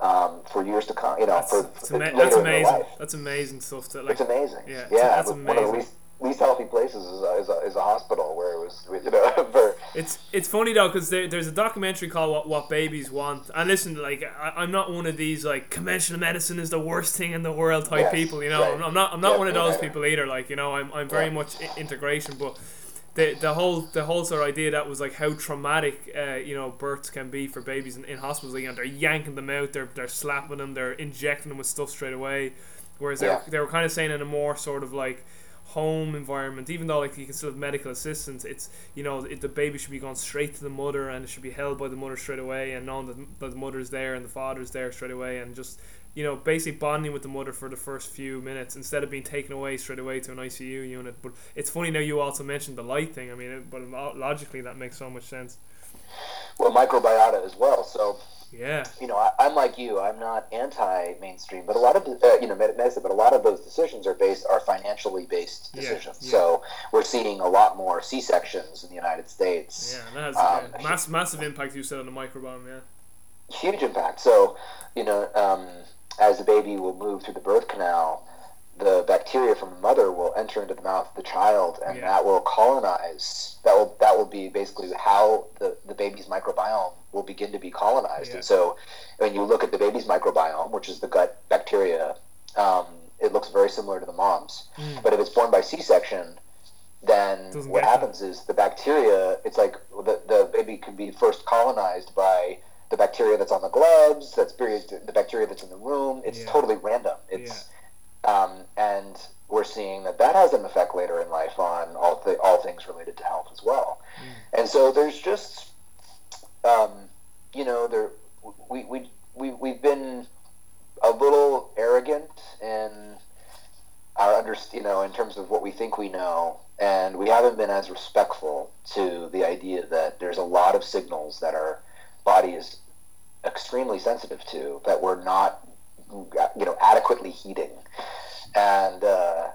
B: um, for years to come. You know,
A: That's,
B: for,
A: that's,
B: for later
A: that's
B: in their
A: amazing.
B: life.
A: That's amazing stuff. To, like,
B: it's amazing.
A: yeah,
B: Yeah,
A: that's
B: but one of the
A: amazing.
B: least, least healthy places is a, is a, is a hospital where it was, [LAUGHS] you know, for
A: It's it's funny though because there, there's a documentary called what, what Babies Want and listen like I, I'm not one of these like conventional medicine is the worst thing in the world type
B: Yes,
A: people you know
B: right.
A: I'm, not I'm not
B: Yeah,
A: one of those
B: neither.
A: people either like you know I'm, I'm very
B: Yeah.
A: much I- integration but the the whole the whole sort of idea that was like how traumatic uh, you know births can be for babies in, in hospitals like, you know, they're yanking them out they're they're slapping them they're injecting them with stuff straight away whereas they, were, they were kind of saying in a more sort of like home environment even though like you can still have medical assistance it's you know it, the baby should be going straight to the mother and it should be held by the mother straight away and knowing that, that the mother's there and the father's there straight away and just you know basically bonding with the mother for the first few minutes instead of being taken away straight away to an ICU unit. But it's funny now you also mentioned the light thing. I mean it, but logically that makes so much sense
B: well, microbiota as well. So
A: yeah
B: you know, I, I'm like you. I'm not anti-mainstream, but a lot of uh, you know medicine, but a lot of those decisions are based are financially based decisions.
A: yeah.
B: So we're seeing a lot more C sections in the United States.
A: yeah and that has
B: Um,
A: yeah, mass, massive impact you said on the microbiome yeah
B: Huge impact. So you know, um, as the baby will move through the birth canal, the bacteria from the mother will enter into the mouth of the child, and
A: Yeah.
B: that will colonize. That will that will be basically how the the baby's microbiome will begin to be colonized.
A: Yeah.
B: And so, when you look at the baby's microbiome, which is the gut bacteria, um, it looks very similar to the mom's.
A: Mm.
B: But if it's born by C-section, then
A: Doesn't
B: what happens is the bacteria. It's like the the baby can be first colonized by the bacteria that's on the gloves, that's the bacteria that's in the room. It's
A: Yeah.
B: totally random. It's um, and we're seeing that that has an effect later in life on all the all things related to health as well.
A: Mm.
B: And so there's just, um, you know, there we we we we've been a little arrogant in our under you know in terms of what we think we know, and we haven't been as respectful to the idea that there's a lot of signals that our body is extremely sensitive to that we're not you know adequately heating. and uh,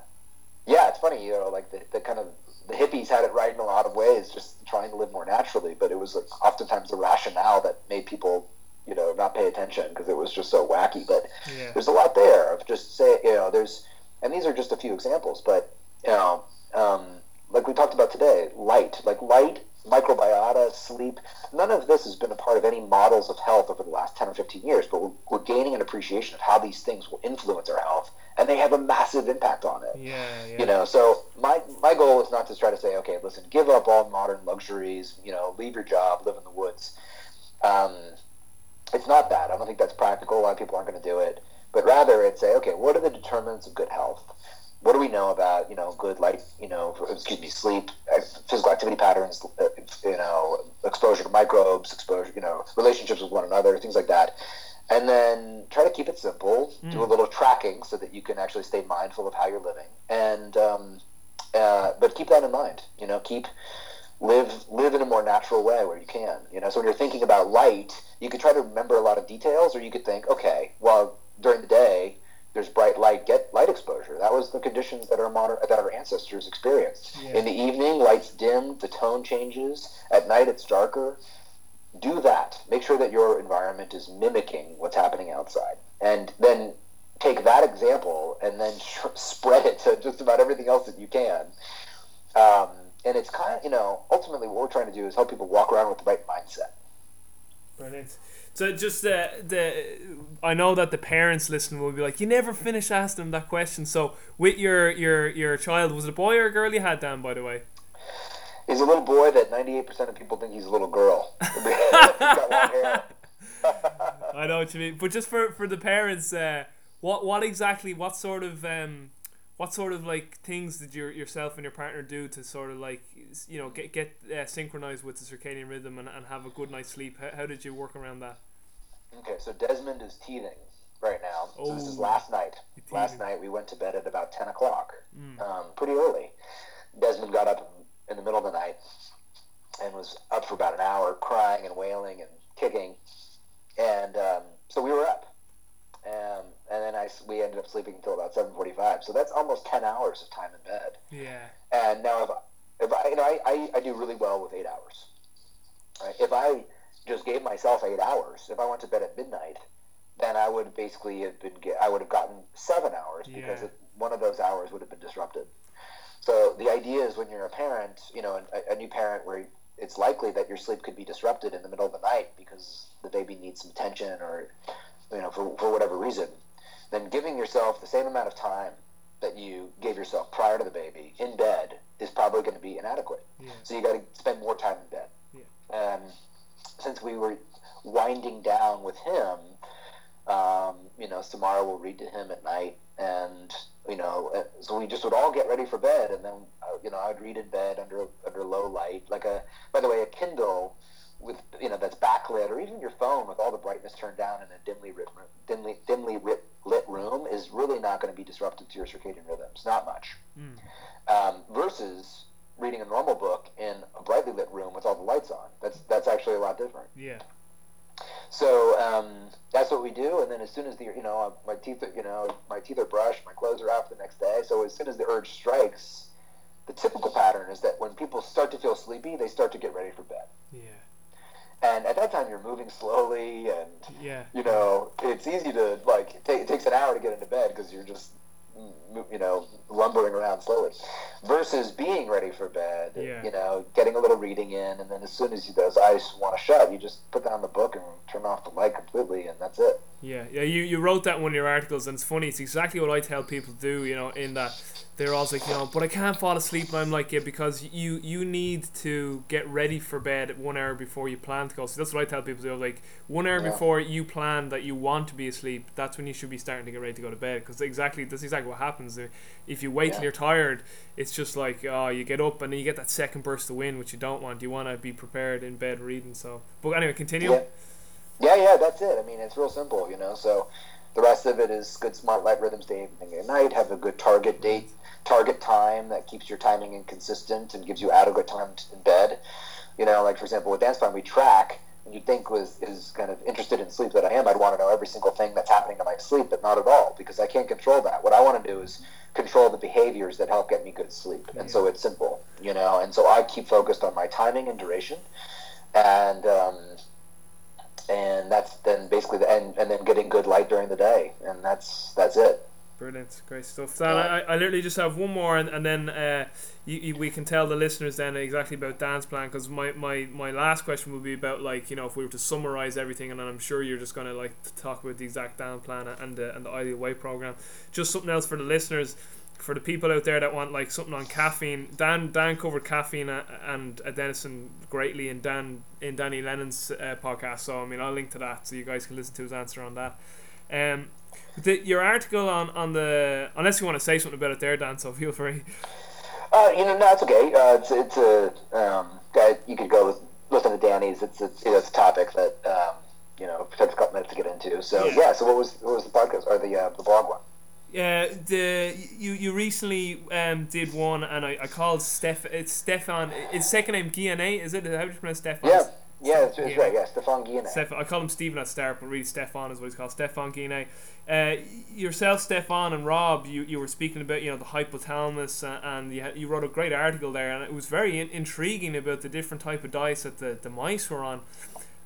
B: yeah it's funny you know like the, the kind of the hippies had it right in a lot of ways just trying to live more naturally. But it was like oftentimes the rationale that made people you know not pay attention because it was just so wacky. But
A: yeah.
B: there's a lot there of just say you know there's and these are just a few examples but you know um, like we talked about today light. Like light microbiota sleep none of this has been a part of any models of health over the last 10 or 15 years but we're, we're gaining an appreciation of how these things will influence our health and they have a massive impact on it.
A: Yeah yeah.
B: You know so my my goal is not to try to say okay listen give up all modern luxuries you know leave your job live in the woods. Um, it's not that. I don't think that's practical. A lot of people aren't going to do it. But rather it's say okay what are the determinants of good health what do we know about you know good light you know excuse me sleep uh, physical activity patterns uh, you know exposure to microbes exposure you know relationships with one another things like that. And then try to keep it simple do a
A: Mm.
B: little tracking so that you can actually stay mindful of how you're living. And um, uh, but keep that in mind you know keep live live in a more natural way where you can you know. So when you're thinking about light you could try to remember a lot of details or you could think okay well during the day there's bright light get light exposure that was the conditions that our modern that our ancestors experienced
A: Yeah.
B: in the evening light's dim the tone changes at night it's darker do that. Make sure that your environment is mimicking what's happening outside, and then take that example and then sh- [LAUGHS] spread it to just about everything else that you can. Um, and it's kind of you know ultimately what we're trying to do is help people walk around with the right mindset.
A: Brilliant. So just the the I know that the parents listening will be like, you never finish asking them that question. So with your your your child, was it a boy or a girl you had Dan? By the way,
B: he's a little boy that ninety eight percent of people think he's a little girl. [LAUGHS] [LAUGHS] got long hair.
A: I know what you mean, but just for for the parents, uh, what what exactly what sort of um what sort of like things did your yourself and your partner do to sort of like you know get get uh, synchronized with the circadian rhythm and, and have a good night's sleep how, how did you work around that
B: okay so Desmond is teething right now oh, so this is oh, last night last night we went to bed at about 10 o'clock mm. um, pretty early Desmond got up in the middle of the night and was up for about an hour crying and wailing and kicking and um, so we were up um, and then I we ended up sleeping until about seven forty five. So that's almost ten hours of time in bed.
A: Yeah.
B: And now if if I you know I, I, I do really well with eight hours. Right? If I just gave myself eight hours, if I went to bed at midnight, then I would basically have been I would have gotten seven hours yeah. because it, one of those hours would have been disrupted. So the idea is when you're a parent, you know, a, a new parent where it's likely that your sleep could be disrupted in the middle of the night because the baby needs some attention or you know, for, for whatever reason, then giving yourself the same amount of time that you gave yourself prior to the baby in bed is probably going to be inadequate. Yeah. So you got to spend more time in bed. Yeah. Um, since we were winding down with him, um, you know, Samara will read to him at night, and you know, uh, so we just would all get ready for bed, and then uh, you know, I would read in bed under under low light, like a. By the way, a Kindle with you know that's backlit, or even your phone with all the brightness turned down in a dimly lit, dimly dimly lit, lit room is really not going to be disruptive to your circadian rhythms. Not much. Mm. Um, versus reading a normal book in a brightly lit room with all the lights on. That's that's actually a lot different.
A: Yeah.
B: So um, that's what we do, and then as soon as the you know my teeth are, you know my teeth are brushed, my clothes are off the next day. So as soon as the urge strikes, the typical pattern is that when people start to feel sleepy, they start to get ready for bed.
A: Yeah.
B: And at that time, you're moving slowly, and
A: yeah.
B: you know it's easy to like. Take, it takes an hour to get into bed because you're just you know lumbering around slowly. Versus being ready for bed, yeah. you know, getting a little reading in, and then as soon as those eyes want to shut, you just put down the book and turn off the light completely, and that's it.
A: Yeah, yeah. You you wrote that in one of your articles, and it's funny. It's exactly what I tell people to do. You know, in that they're always like, you know, but I can't fall asleep. And I'm like, yeah, because you you need to get ready for bed one hour before you plan to go. So that's what I tell people to do. Like one hour yeah. before you plan that you want to be asleep, that's when you should be starting to get ready to go to bed. Because exactly that's exactly what happens. Uh, if you wait yeah. till you're tired, it's just like oh, you get up and then you get that second burst of wind, which you don't want. You want to be prepared in bed reading. So, but anyway, continue.
B: Yeah. yeah, yeah, that's it. I mean, it's real simple, you know. So the rest of it is good smart light rhythms day and night. Have a good target date target time that keeps your timing inconsistent and gives you adequate time in bed. You know, like for example, with Dan's plan, we track. You'd think was is kind of interested in sleep that I am, I'd want to know every single thing that's happening to my sleep, but not at all because I can't control that. What I want to do is control the behaviors that help get me good sleep, and so it's simple, you know. And so I keep focused on my timing and duration, and um, and that's then basically the and, and then getting good light during the day, and that's that's it.
A: Brilliant, great stuff. Dan, I, I literally just have one more, and, and then uh, you, you, we can tell the listeners then exactly about Dan's plan. Because my, my, my last question would be about like you know if we were to summarize everything, and I'm sure you're just gonna like talk about the exact Dan plan and the and the ideal weight program. Just something else for the listeners, for the people out there that want like something on caffeine. Dan Dan covered caffeine and adenosine greatly in Dan in Danny Lennon's uh, podcast. So I mean I'll link to that so you guys can listen to his answer on that. Um, the, your article on, on the unless you want to say something about it there, Dan. So feel free.
B: Uh, you know, no, it's okay. Uh, it's it's a um, you could go with, listen to Danny's. It's it's, it's a topic that um, you know takes a couple minutes to get into. So yeah. yeah. So what was what was the podcast or the uh, the blog one?
A: Yeah, the you you recently um, did one, and I, I called Steph. It's Stephan. It's second name Guyenet, is it? How do you pronounce Stephan?
B: Yeah. Yeah, that's, that's right. Yeah, Stephan Guyenet.
A: Stephan, I call him Stephen at start, but really Stephan is what he's called. Stephan Guyenet. Uh, yourself, Stephan, and Robb, you, you were speaking about you know the hypothalamus, uh, and you, you wrote a great article there, and it was very in- intriguing about the different type of diets that the, the mice were on.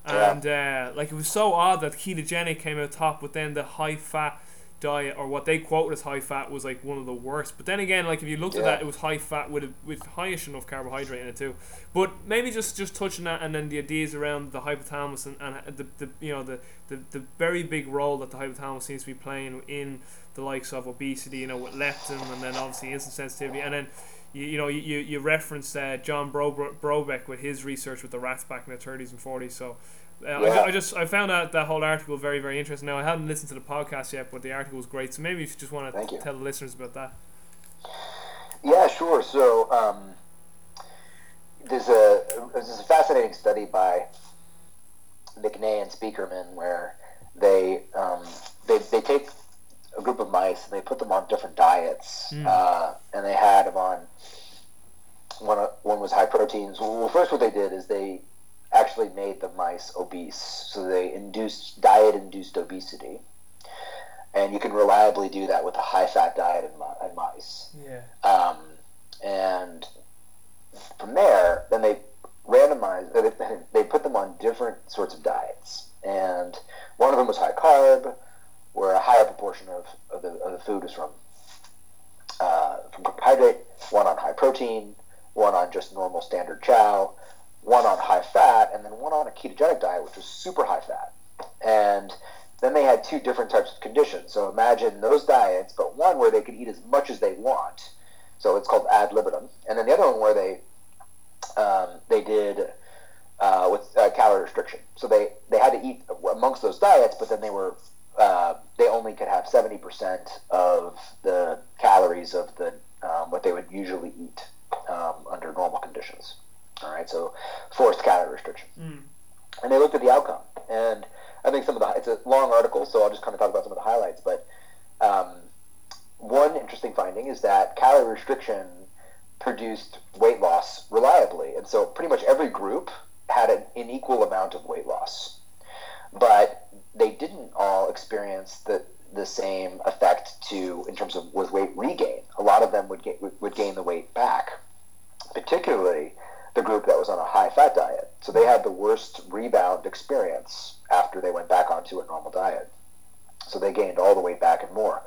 A: and uh, like it was so odd that ketogenic came out top, but then the high fat diet or what they quoted as high fat was like one of the worst. But then again, like if you looked at that, it was high fat with a, with highish enough carbohydrate in it too. But maybe just just touching that and then the ideas around the hypothalamus and, and the, the you know the, the the very big role that the hypothalamus seems to be playing in the likes of obesity, you know, with leptin and then obviously insulin sensitivity and then. You, you know, you, you referenced uh, John Bro- Brobeck with his research with the rats back in the 30s and 40s. So uh, I,
B: Yeah.
A: I just I found out that whole article very very interesting. Now I hadn't listened to the podcast yet, but the article was great. So maybe if you just want to tell the listeners about that.
B: Yeah, sure. So um, there's a there's a fascinating study by McNay and Speakman where they um, they they take a group of mice and they put them on different diets,
A: Mm.
B: uh, and they had them on one one was high proteins. Well, first what they did is they actually made the mice obese, so they induced diet induced obesity. And you can reliably do that with a high fat diet in, in mice.
A: Yeah.
B: Um, and from there, then they randomized, they, [LAUGHS] they put them on different sorts of diets. And one of them was high carb, where a higher proportion of, of, the, of the food was from, uh, from carbohydrate, one on high protein, one on just normal standard chow, one on high fat, and then one on a ketogenic diet, which was super high fat. And then they had two different types of conditions. So imagine those diets, but one where they could eat as much as they want. So it's called ad libitum, and then the other one where they um, they did uh, with uh, calorie restriction. So they they had to eat amongst those diets, but then they were uh, they only could have seventy percent of the calories of the um, what they would usually eat um, under normal conditions. All right, so forced calorie restriction
A: Mm.
B: and they looked at the outcome. And I think some of the it's a long article, so I'll just kind of talk about some of the highlights. But um, one interesting finding is that calorie restriction produced weight loss reliably, and so pretty much every group had an, an equal amount of weight loss, but they didn't all experience the the same effect to in terms of with weight regain. A lot of them would get would gain the weight back, particularly the group that was on a high fat diet. So they had the worst rebound experience after they went back onto a normal diet. So they gained all the weight back and more.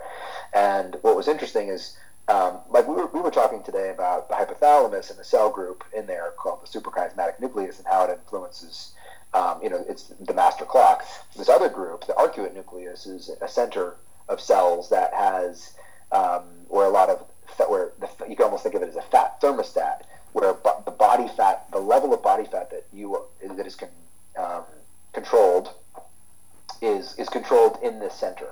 B: And what was interesting is, um, like we were, we were talking today about the hypothalamus and the cell group in there called the suprachiasmatic nucleus and how it influences, um, you know, it's the master clock. This other group, the arcuate nucleus, is a center of cells that has um, where a lot of where the, you can almost think of it as a fat thermostat where the body fat, the level of body fat that you that is con, um, controlled, is is controlled in this center,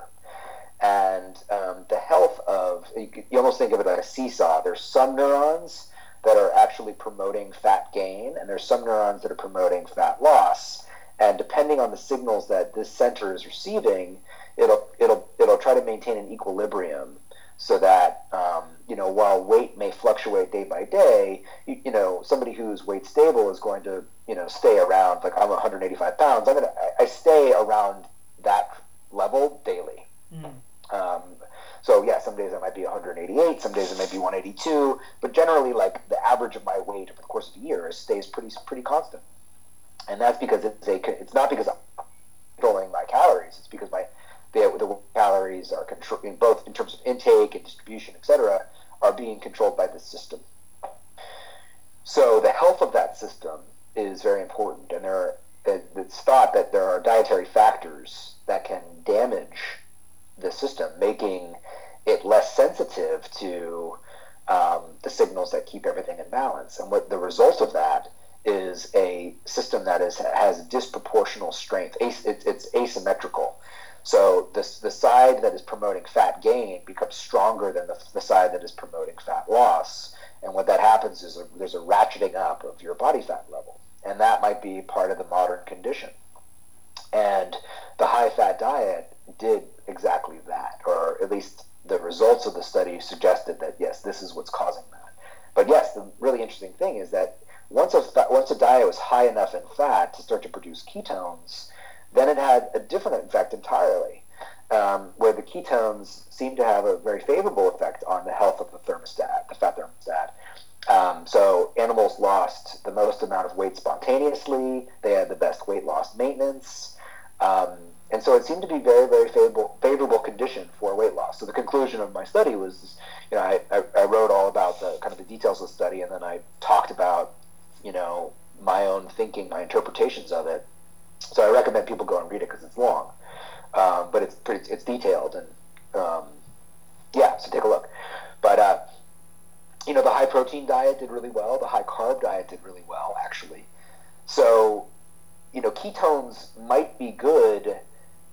B: and um, the health of you, you almost think of it like a seesaw. There's some neurons that are actually promoting fat gain, and there's some neurons that are promoting fat loss. And depending on the signals that this center is receiving, it'll it'll it'll try to maintain an equilibrium so that um, you know while weight may fluctuate day by day, you, you know somebody who's weight stable is going to you know stay around. Like I'm 185 pounds, I'm gonna I, I stay around that level daily.
A: Mm.
B: Um, so yeah, some days I might be 188, some days it might be 182, but generally like the average of my weight over the course of a year stays pretty pretty constant, and that's because it's a it's not because I'm controlling my calories. It's because my the, the calories are controlling both in terms of intake and distribution, etc., are being controlled by this system. So the health of that system is very important, and there are, it's thought that there are dietary factors that can damage the system, making it less sensitive to um, the signals that keep everything in balance. And what the result of that is a system that is has disproportional strength. It's, it's asymmetrical. So the, the side that is promoting fat gain becomes stronger than the, the side that is promoting fat loss. And what that happens is a, there's a ratcheting up of your body fat level. And that might be part of the modern condition. And the high fat diet did exactly that, or at least the results of the study suggested that yes, this is what's causing that. But yes, the really interesting thing is that once a once a diet was high enough in fat to start to produce ketones, then it had a different effect entirely, um, where the ketones seem to have a very favorable effect on the health of the thermostat, the fat thermostat, Um, so animals lost the most amount of weight spontaneously. They had the best weight loss maintenance. Um, and so it seemed to be very, very favorable, favorable condition for weight loss. So the conclusion of my study was, you know, I, I, I wrote all about the kind of the details of the study, and then I talked about, you know, my own thinking, my interpretations of it. So I recommend people go and read it because it's long, um, but it's pretty, it's detailed, and um, yeah, so take a look. But uh, you know, the high protein diet did really well. The high carb diet did really well, actually. So, you know, ketones might be good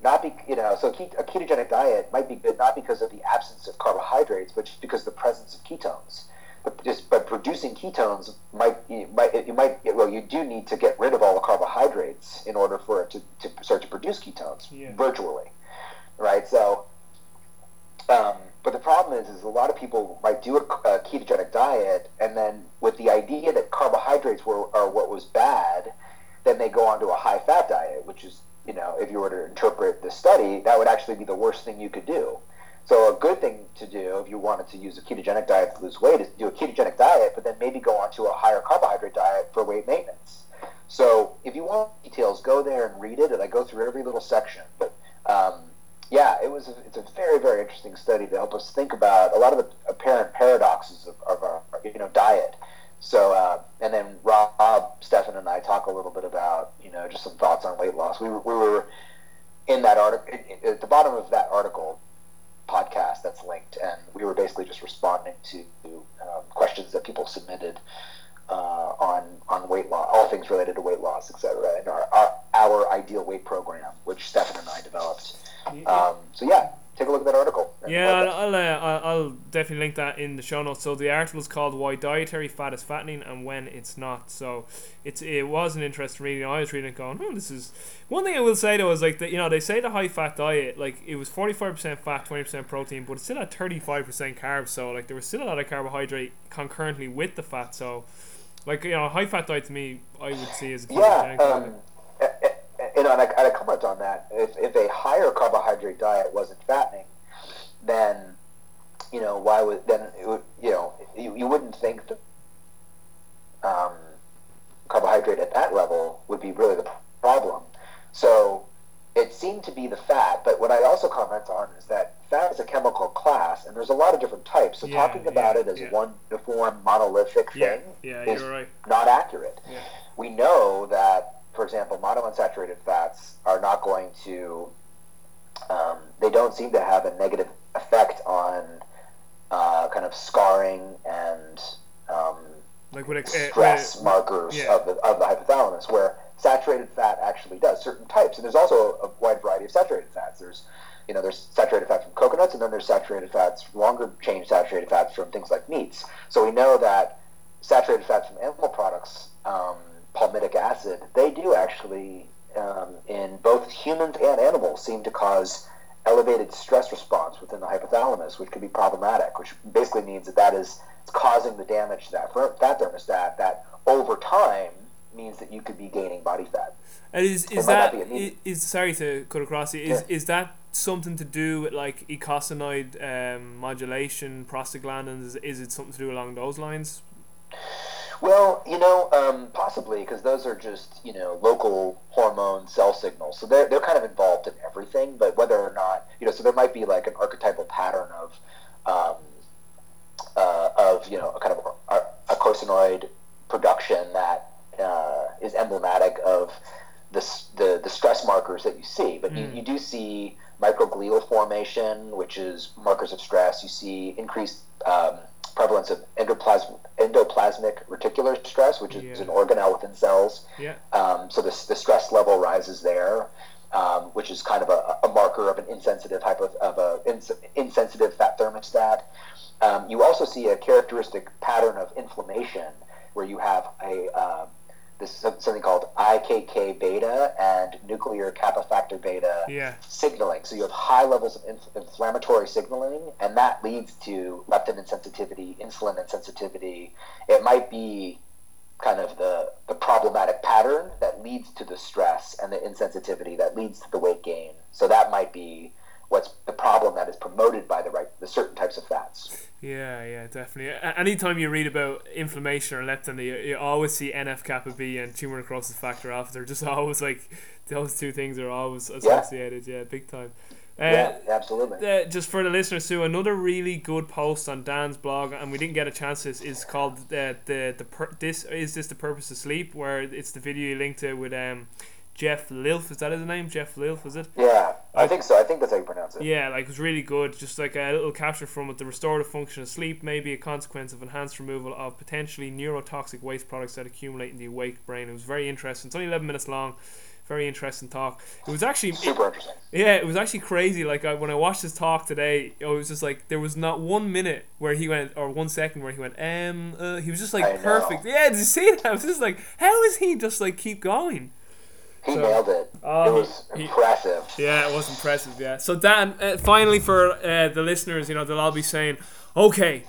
B: not be you know so a ketogenic diet might be good not because of the absence of carbohydrates but just because of the presence of ketones but just by producing ketones might you might you might well you do need to get rid of all the carbohydrates in order for it to, to start to produce ketones yeah. virtually right so um, but the problem is is a lot of people might do a, a ketogenic diet and then with the idea that carbohydrates were are what was bad then they go on to a high fat diet which is you know, if you were to interpret the study, that would actually be the worst thing you could do. So a good thing to do if you wanted to use a ketogenic diet to lose weight is do a ketogenic diet, but then maybe go on to a higher carbohydrate diet for weight maintenance. So if you want details, go there and read it, and I go through every little section. But um, yeah, it was a, it's a very very interesting study to help us think about a lot of the apparent paradoxes of, of our you know diet. So, uh, and then Robb, Stephan, and I talk a little bit about, you know, just some thoughts on weight loss. We were, we were in that article, at the bottom of that article podcast that's linked, and we were basically just responding to um, questions that people submitted uh, on on weight loss, all things related to weight loss, etc. And our, our, our ideal weight program, which Stephan and I developed. Um, so yeah, take a look at that article.
A: Yeah, I'll, uh, I'll definitely link that in the show notes. So the article is called "Why Dietary Fat is Fattening and When It's Not." So it's it was an interesting reading. I was reading it, going, "Oh, this is." One thing I will say though is like that you know they say the high fat diet like it was forty five percent fat, twenty percent protein, but it's still at thirty five percent carbs. So like there was still a lot of carbohydrate concurrently with the fat. So like you know high fat diet to me I would see as a
B: yeah. Um, know, and I, and I comment on that. If, if a higher carbohydrate diet wasn't fattening, then you know why would then it would, you know you, you wouldn't think that um, carbohydrate at that level would be really the problem. So it seemed to be the fat, but what I also comment on is that fat is a chemical class, and there's a lot of different types. So yeah, talking about yeah, it as yeah. one uniform monolithic thing is
A: right.
B: not accurate. We know that for example, monounsaturated fats are not going to, um, they don't seem to have a negative effect on uh, kind of scarring and um,
A: like what
B: stress uh, markers yeah. of, the, of the hypothalamus, where saturated fat actually does certain types. And there's also a wide variety of saturated fats. There's you know, there's saturated fats from coconuts, and then there's saturated fats, longer chain saturated fats from things like meats. So we know that saturated fats from animal products um, palmitic acid, they do actually, um, in both humans and animals, seem to cause elevated stress response within the hypothalamus, which could be problematic, which basically means that that is causing the damage to that fat thermostat that over time means that you could be gaining body fat.
A: And is is that is, is, sorry to cut across you is yeah. is that something to do with like eicosanoid um, modulation, prostaglandins? Is it something to do along those lines?
B: Well, you know, um, possibly because those are just you know local hormone cell signals, so they're they're kind of involved in everything. But whether or not you know, so there might be like an archetypal pattern of um, uh, of you know a kind of a, eicosanoid production that uh, is emblematic of the, the the stress markers that you see. But mm. you, hmm. you do see microglial formation, which is markers of stress. You see increased um, prevalence of endoplasm, endoplasmic reticular stress, which is yeah. an organelle within cells.
A: Yeah.
B: Um, so the, the stress level rises there, um, which is kind of a, a, marker of an insensitive hypo, of a ins, insensitive fat thermostat. Um, you also see a characteristic pattern of inflammation where you have a uh, this is something called IKK beta and nuclear kappa factor beta
A: yeah.
B: signaling. So you have high levels of inf- inflammatory signaling, and that leads to leptin insensitivity, insulin insensitivity. It might be kind of the, the problematic pattern that leads to the stress and the insensitivity that leads to the weight gain. So that might be what's the problem that is promoted by the right the certain types of fats.
A: Yeah, yeah, definitely. Anytime you read about inflammation or leptin, you, you always see NF kappa B and tumor necrosis factor alpha. They're just [LAUGHS] always like those two things are always associated. Yeah, yeah big time.
B: Uh, yeah, absolutely.
A: Uh, just for the listeners too, another really good post on Dan's blog, and we didn't get a chance. Is, is called uh, the the per- this is this the purpose of sleep, where it's the video you linked to with um Jeff Iliff. Is that his name? Jeff Iliff, is it?
B: Yeah, I think so. I think that's how you pronounce it.
A: Yeah, like it was really good. Just like a little capture from it. The restorative function of sleep may be a consequence of enhanced removal of potentially neurotoxic waste products that accumulate in the awake brain. It was very interesting. It's only 11 minutes long. Very interesting talk. It was actually
B: super interesting.
A: Yeah, it was actually crazy. Like I, when I watched his talk today, it was just like there was not one minute where he went or one second where he went. Um, uh, he was just like perfect. Yeah, did you see that? I was just like, how is he just like keep going?
B: He so, nailed it. Oh, it was he, impressive.
A: Yeah, it was impressive. Yeah. So Dan, uh, finally for uh, the listeners, you know, they'll all be saying, "Okay,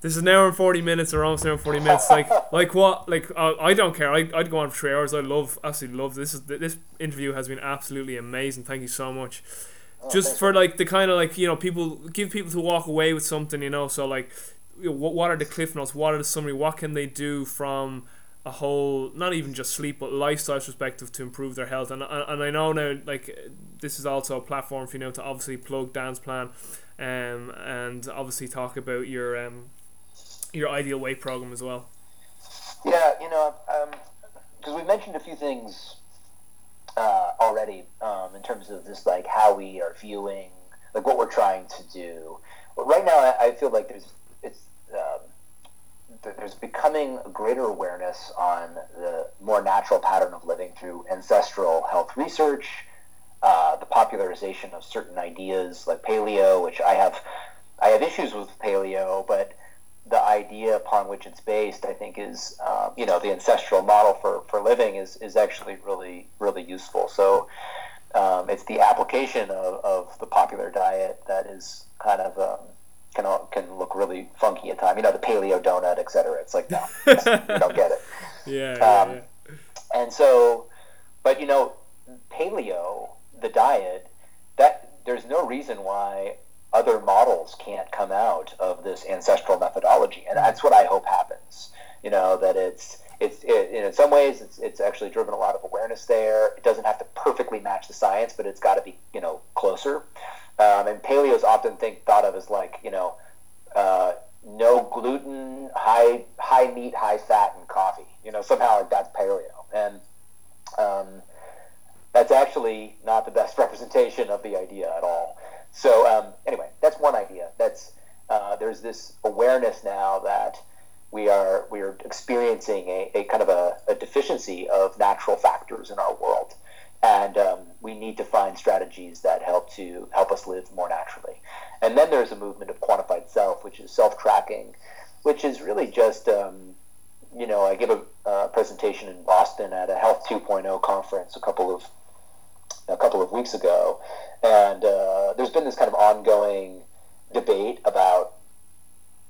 A: this is an hour and forty minutes, or almost an hour and forty minutes. Like, [LAUGHS] like what? Like, uh, I don't care. I I'd go on for three hours. I love, absolutely love this. Is this interview has been absolutely amazing. Thank you so much. Oh, Just for like the kind of like you know people give people to walk away with something, you know. So like, you know, what what are the cliff notes? What are the summary? What can they do from a whole not even just sleep but lifestyle perspective to improve their health. And, and I know now like this is also a platform for you know to obviously plug Dan's plan um, and obviously talk about your um, your ideal weight program as well.
B: Yeah you know because um, we mentioned a few things uh, already um, in terms of this like how we are viewing like what we're trying to do. But right now I, I feel like there's it's um, there's becoming a greater awareness on the more natural pattern of living through ancestral health research, uh, the popularization of certain ideas like paleo, which I have I have issues with paleo, but the idea upon which it's based, I think, is um, you know the ancestral model for, for living is, is actually really really useful. So um, it's the application of, of the popular diet that is kind of um, can can look really funky at times. You know, the paleo donut, etc. It's like no, [LAUGHS] you don't get it.
A: Yeah, um, yeah,
B: And so, but you know, paleo, the diet, that there's no reason why other models can't come out of this ancestral methodology, and that's what I hope happens. You know, that it's it's it, in some ways it's, it's actually driven a lot of awareness there. It doesn't have to perfectly match the science, but it's got to be you know closer. Um, and paleo is often think thought of as like you know uh, no gluten, high high meat, high fat, and coffee. You know somehow like that's paleo, and um, that's actually not the best [LAUGHS] representation of the idea at all. So um, anyway, that's one idea. That's uh, there's this awareness now that we are we are experiencing a, a kind of a, a deficiency of natural factors in our world and um, we need to find strategies that help to help us live more naturally. And then there's a movement of quantified self, which is self-tracking, which is really just um, you know I give a presentation in Boston at a Health 2.0 conference a couple of a couple of weeks ago, and uh, there's been this kind of ongoing debate about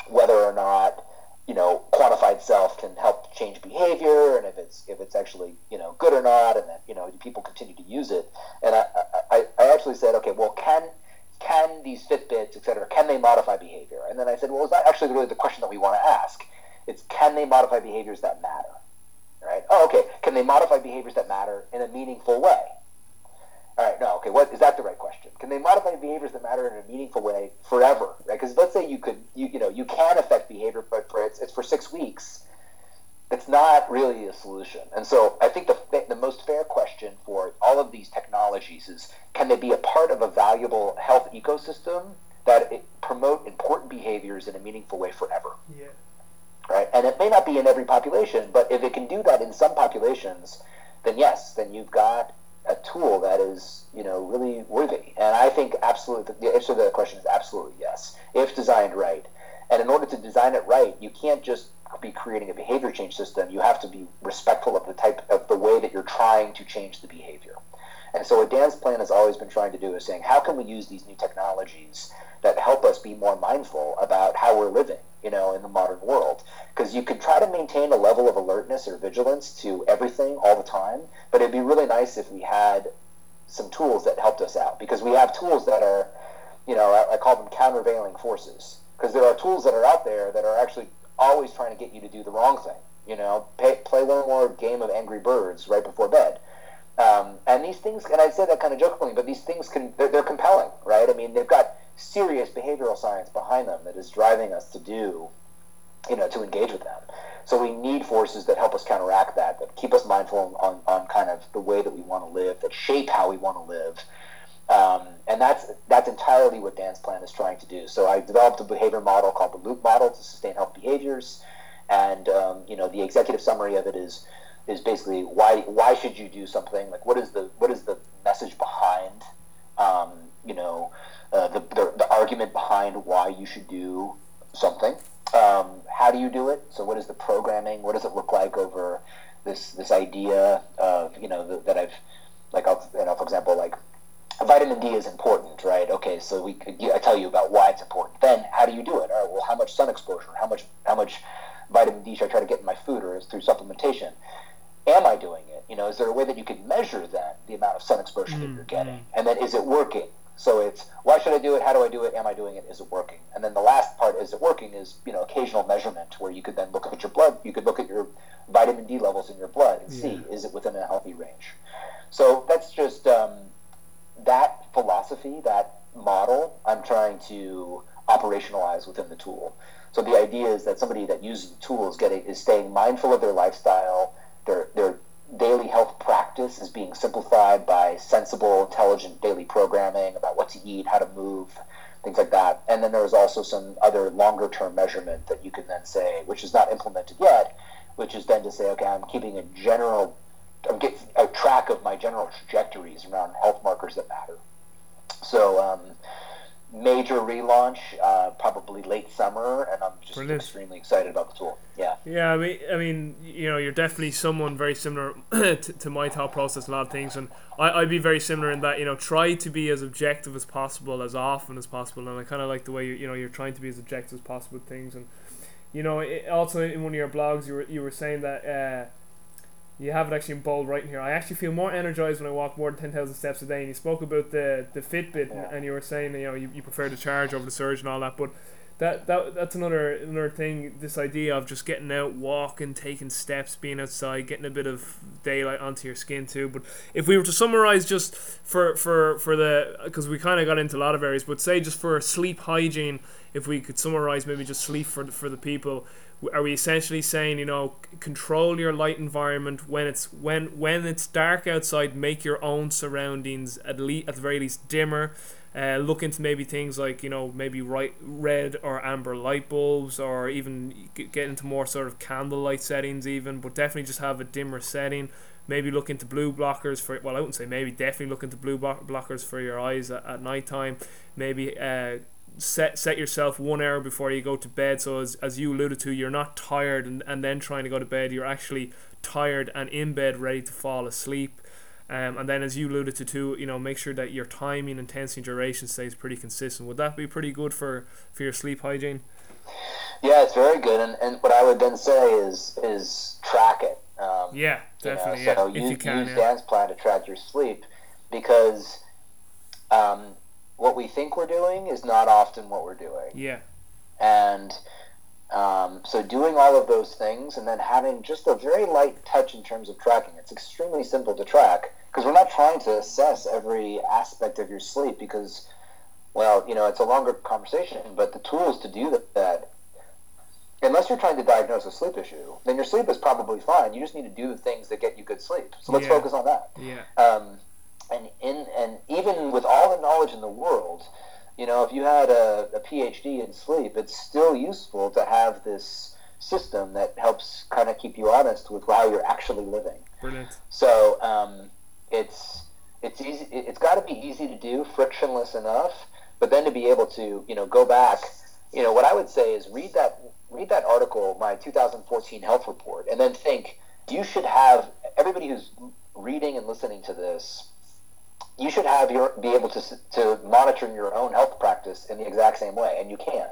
B: whether or not you know, quantified self can help change behavior, and if it's if it's actually you know good or not, and that you know people continue to use it. And I, I, I actually said, okay, well, can can these Fitbits, et cetera, can they modify behavior? And then I said, well, is that actually really the question that we want to ask? It's can they modify behaviors that matter? Right? Oh, okay. Can they modify behaviors that matter in a meaningful way? All right, no, okay. What is that the right question? Can they modify behaviors that matter in a meaningful way forever? Right? Because let's say you could, you you know, you can affect behavior, but for it's, it's for six weeks. It's not really a solution. And so I think the the most fair question for all of these technologies is: Can they be a part of a valuable health ecosystem that promote important behaviors in a meaningful way forever?
A: Yeah.
B: Right. And it may not be in every population, but if it can do that in some populations, then yes, then you've got a tool that is, you know, really worthy? And I think absolutely the answer to that question is absolutely yes, if designed right. And in order to design it right, you can't just be creating a behavior change system. You have to be respectful of the type of the way that you're trying to change the behavior. And so what Dan's plan has always been trying to do is saying, how can we use these new technologies that help us be more mindful about how we're living, you know, in the modern world. Because you could try to maintain a level of alertness or vigilance to everything all the time, but it'd be really nice if we had some tools that helped us out. Because we have tools that are, you know, I, I call them countervailing forces because there are tools that are out there that are actually always trying to get you to do the wrong thing. You know, pay, play one more game of Angry Birds right before bed. Um, and these things, and I say that kind of jokingly, but these things can, they're, they're compelling, right? I mean, they've got serious behavioral science behind them that is driving us to do, you know, to engage with them. So we need forces that help us counteract that, that keep us mindful on, on kind of the way that we want to live, that shape how we want to live. Um, and that's that's entirely what Dan's plan is trying to do. So I developed a behavior model called the Loop model to sustain health behaviors, and um, you know the executive summary of it is is basically why why should you do something? Like what is the what is the message behind um, you know uh, the, the, the argument behind why you should do something? Um, how do you do it? So what is the programming? What does it look like over this this idea of you know the, that I've like I'll, you know for example like vitamin D is important, right? Okay, so we I tell you about why it's important. Then how do you do it? All right, well, how much sun exposure? How much how much vitamin D should I try to get in my food, or is through supplementation? Am I doing it? You know, is there a way that you can measure then the amount of sun exposure mm-hmm. that you're getting, mm-hmm. and then is it working? So it's why should I do it? How do I do it? Am I doing it? Is it working? And then the last part, is it working? Is you know occasional measurement where you could then look at your blood. You could look at your vitamin D levels in your blood and yeah. see is it within a healthy range. So that's just um, that philosophy, that model, I'm trying to operationalize within the tool. So the idea is that somebody that uses the tool is getting is staying mindful of their lifestyle, their their daily health practice is being simplified by sensible, intelligent daily programming about what to eat, how to move, things like that. And then there's also some other longer term measurement that you can then say, which is not implemented yet, which is then to say, okay, I'm keeping a general I'm getting a track of my general trajectories around health markers that matter. So, um, major relaunch, uh, probably late summer, and I'm just Brilliant. extremely excited about the tool. Yeah.
A: Yeah, I mean, I mean, you know, you're definitely someone very similar [CLEARS THROAT] to, to, my thought process, a lot of things, and I, I'd be very similar in that, you know, try to be as objective as possible, as often as possible, and I kind of like the way you, you know, you're trying to be as objective as possible with things, and you know, it, also in one of your blogs, you were you were saying that. Uh, you have it actually in bold right in here. I actually feel more energized when I walk more than 10,000 steps a day. And you spoke about the, the Fitbit, yeah. and you were saying you know you, you prefer the charge over the surge and all that. But that, that that's another another thing. This idea of just getting out, walking, taking steps, being outside, getting a bit of daylight onto your skin too. But if we were to summarize just for for for the because we kind of got into a lot of areas, but say just for sleep hygiene, if we could summarize maybe just sleep for for the people are we essentially saying you know control your light environment when it's when when it's dark outside make your own surroundings at least at the very least dimmer uh, look into maybe things like you know maybe right red or amber light bulbs or even get into more sort of candlelight settings even but definitely just have a dimmer setting. Maybe look into blue blockers for well I wouldn't say maybe definitely look into blue blockers for your eyes at, at night time maybe uh, set set yourself one hour before you go to bed. So as, as you alluded to you're not tired and, and then trying to go to bed. You're actually tired and in bed ready to fall asleep. Um, and then as you alluded to too you know make sure that your timing intensity and duration stays pretty consistent. Would that be pretty good for for your sleep hygiene?
B: Yeah it's very good. And, and what i would then say is is track it. Um,
A: yeah definitely you know, so
B: yeah. if you can use yeah. dan's plan to track your sleep because um, what we think we're doing is not often what we're doing.
A: Yeah.
B: And um, so doing all of those things and then having just a very light touch in terms of tracking. It's extremely simple to track because we're not trying to assess every aspect of your sleep because, well, you know, it's a longer conversation, but the tools to do that, unless you're trying to diagnose a sleep issue, then your sleep is probably fine. You just need to do the things that get you good sleep. So let's yeah. focus on that.
A: Yeah.
B: Um, and in and even with all the knowledge in the world, you know, if you had a, a PhD in sleep, it's still useful to have this system that helps kind of keep you honest with how you're actually living.
A: Brilliant.
B: So um, it's it's easy. It's got to be easy to do, frictionless enough, but then to be able to you know go back. You know what I would say is read that read that article, my 2014 health report, and then think you should have everybody who's reading and listening to this you should have your be able to to monitor your own health practice in the exact same way, and you can.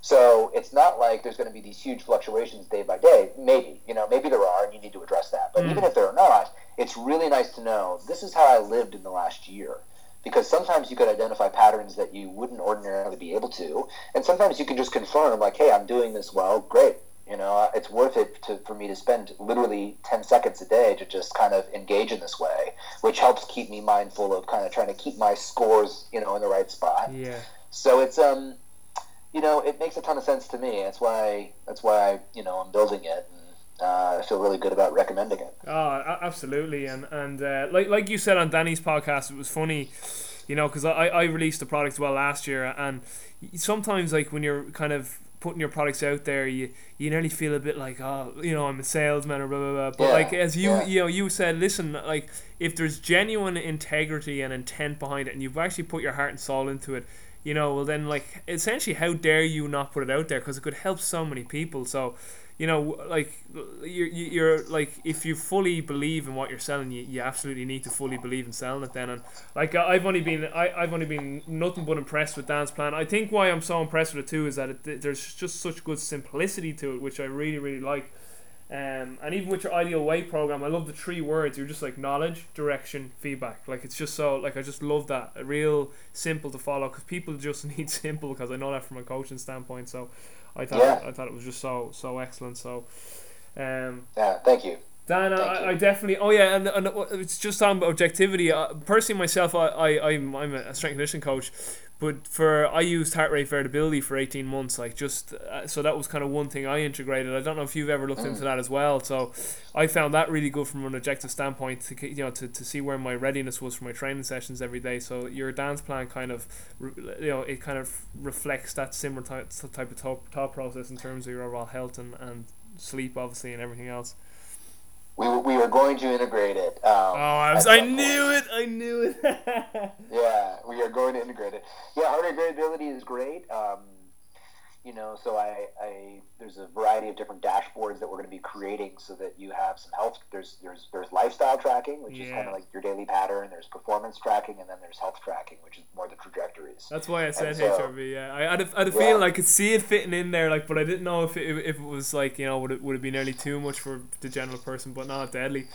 B: So it's not like there's going to be these huge fluctuations day by day. Maybe you know, maybe there are, and you need to address that. But mm. even if there are not, it's really nice to know this is how I lived in the last year. because sometimes you could identify patterns that you wouldn't ordinarily be able to, and sometimes you can just confirm like, hey, I'm doing this well, great. You know, it's worth it to, for me to spend literally 10 seconds a day to just kind of engage in this way, which helps keep me mindful of kind of trying to keep my scores, you know, in the right spot.
A: Yeah.
B: So it's um, you know, it makes a ton of sense to me. That's why that's why I, you know I'm building it. And, uh, I feel really good about recommending it.
A: Oh, absolutely, and and uh, like like you said on Danny's podcast, it was funny, you know, because I, I released the product well last year, and sometimes like when you're kind of putting your products out there, you you nearly feel a bit like oh you know I'm a salesman or blah blah blah. But
B: Yeah,
A: like as you
B: yeah.
A: you know you said, listen, like if there's genuine integrity and intent behind it, and you've actually put your heart and soul into it, you know, well then like essentially how dare you not put it out there because it could help so many people. So. You know, like you're, you're like if you fully believe in what you're selling, you, you absolutely need to fully believe in selling it. Then, and like I've only been I, I've only been nothing but impressed with Dan's plan. I think why I'm so impressed with it too is that it, there's just such good simplicity to it, which I really really like. Um, and even with your ideal weight program, I love the three words. You're just like knowledge, direction, feedback. Like it's just so like I just love that. Real simple to follow because people just [LAUGHS] need simple. Because I know that from a coaching standpoint. So I thought
B: Yeah.
A: I thought it was just so so excellent. So. Um,
B: Yeah, thank you.
A: Dan, I. I definitely. Oh yeah, and, and it's just on objectivity. Uh, personally, myself, I, I I'm I'm a strength conditioning coach, but for I used heart rate variability for eighteen months. Like just uh, so that was kind of one thing I integrated. I don't know if you've ever looked
B: Mm.
A: into that as well. So I found that really good from an objective standpoint to you know to, to see where my readiness was for my training sessions every day. So your Dan's plan kind of you know it kind of reflects that similar type type of thought, thought process in terms of your overall health and and sleep obviously and everything else.
B: We, we are going to integrate it. Um,
A: Oh, I, was, I knew it! I knew it! [LAUGHS]
B: Yeah, we are going to integrate it. Yeah, heart rate variability is great. Um, you know, so I, I there's a variety of different dashboards that we're going to be creating so that you have some health. There's there's there's lifestyle tracking, which is kind of like your daily pattern. There's performance tracking, and then there's health tracking, which is more the trajectories.
A: That's why I said
B: so-
A: HRV. Yeah, I had a, I had a
B: Yeah.
A: feeling I could see it fitting in there, like, but I didn't know if it, if it was like you know would it would it be nearly too much for the general person, but not deadly.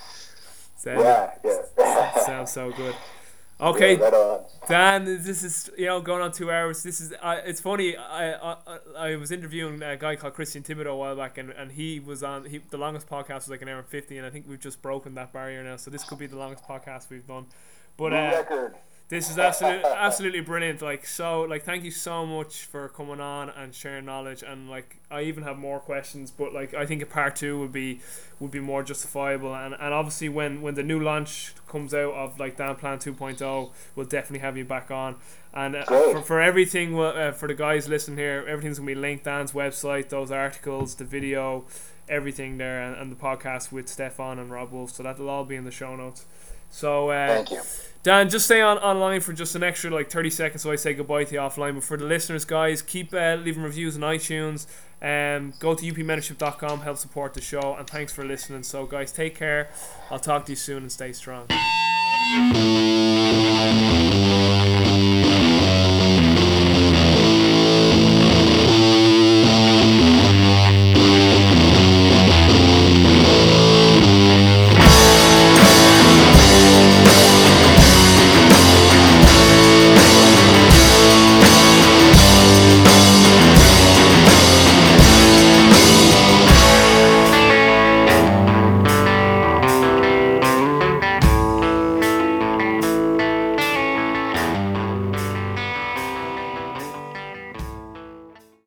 A: Deadly.
B: Yeah, yeah.
A: Sounds so good. Okay,
B: Yeah, right.
A: Dan, this is you know going on two hours. This is I it's funny. I I, I- I was interviewing a guy called Christian Thibaudeau a while back, and, and he was on. He the longest podcast was like an hour and fifty, and I think we've just broken that barrier now. So this could be the longest podcast we've done. But uh,
B: record.
A: This is absolutely absolutely brilliant. Like so, like thank you so much for coming on and sharing knowledge. And like I even have more questions, but like I think a part two would be would be more justifiable. And and obviously when when the new launch comes out of like Dan Plan 2.0, we'll definitely have you back on. And uh, for, for everything, well, uh, for the guys listening here, everything's gonna be linked. Dan's website, those articles, the video, everything there, and, and the podcast with Stephan and Robb Wolf. So that'll all be in the show notes. So uh,
B: Thank you.
A: Dan, just stay on online for just an extra like 30 seconds so I say goodbye to you offline. But for the listeners, guys, keep uh, leaving reviews on iTunes. Um, go to upmentorship.com, help support the show. And thanks for listening. So, guys, take care. I'll talk to you soon and stay strong.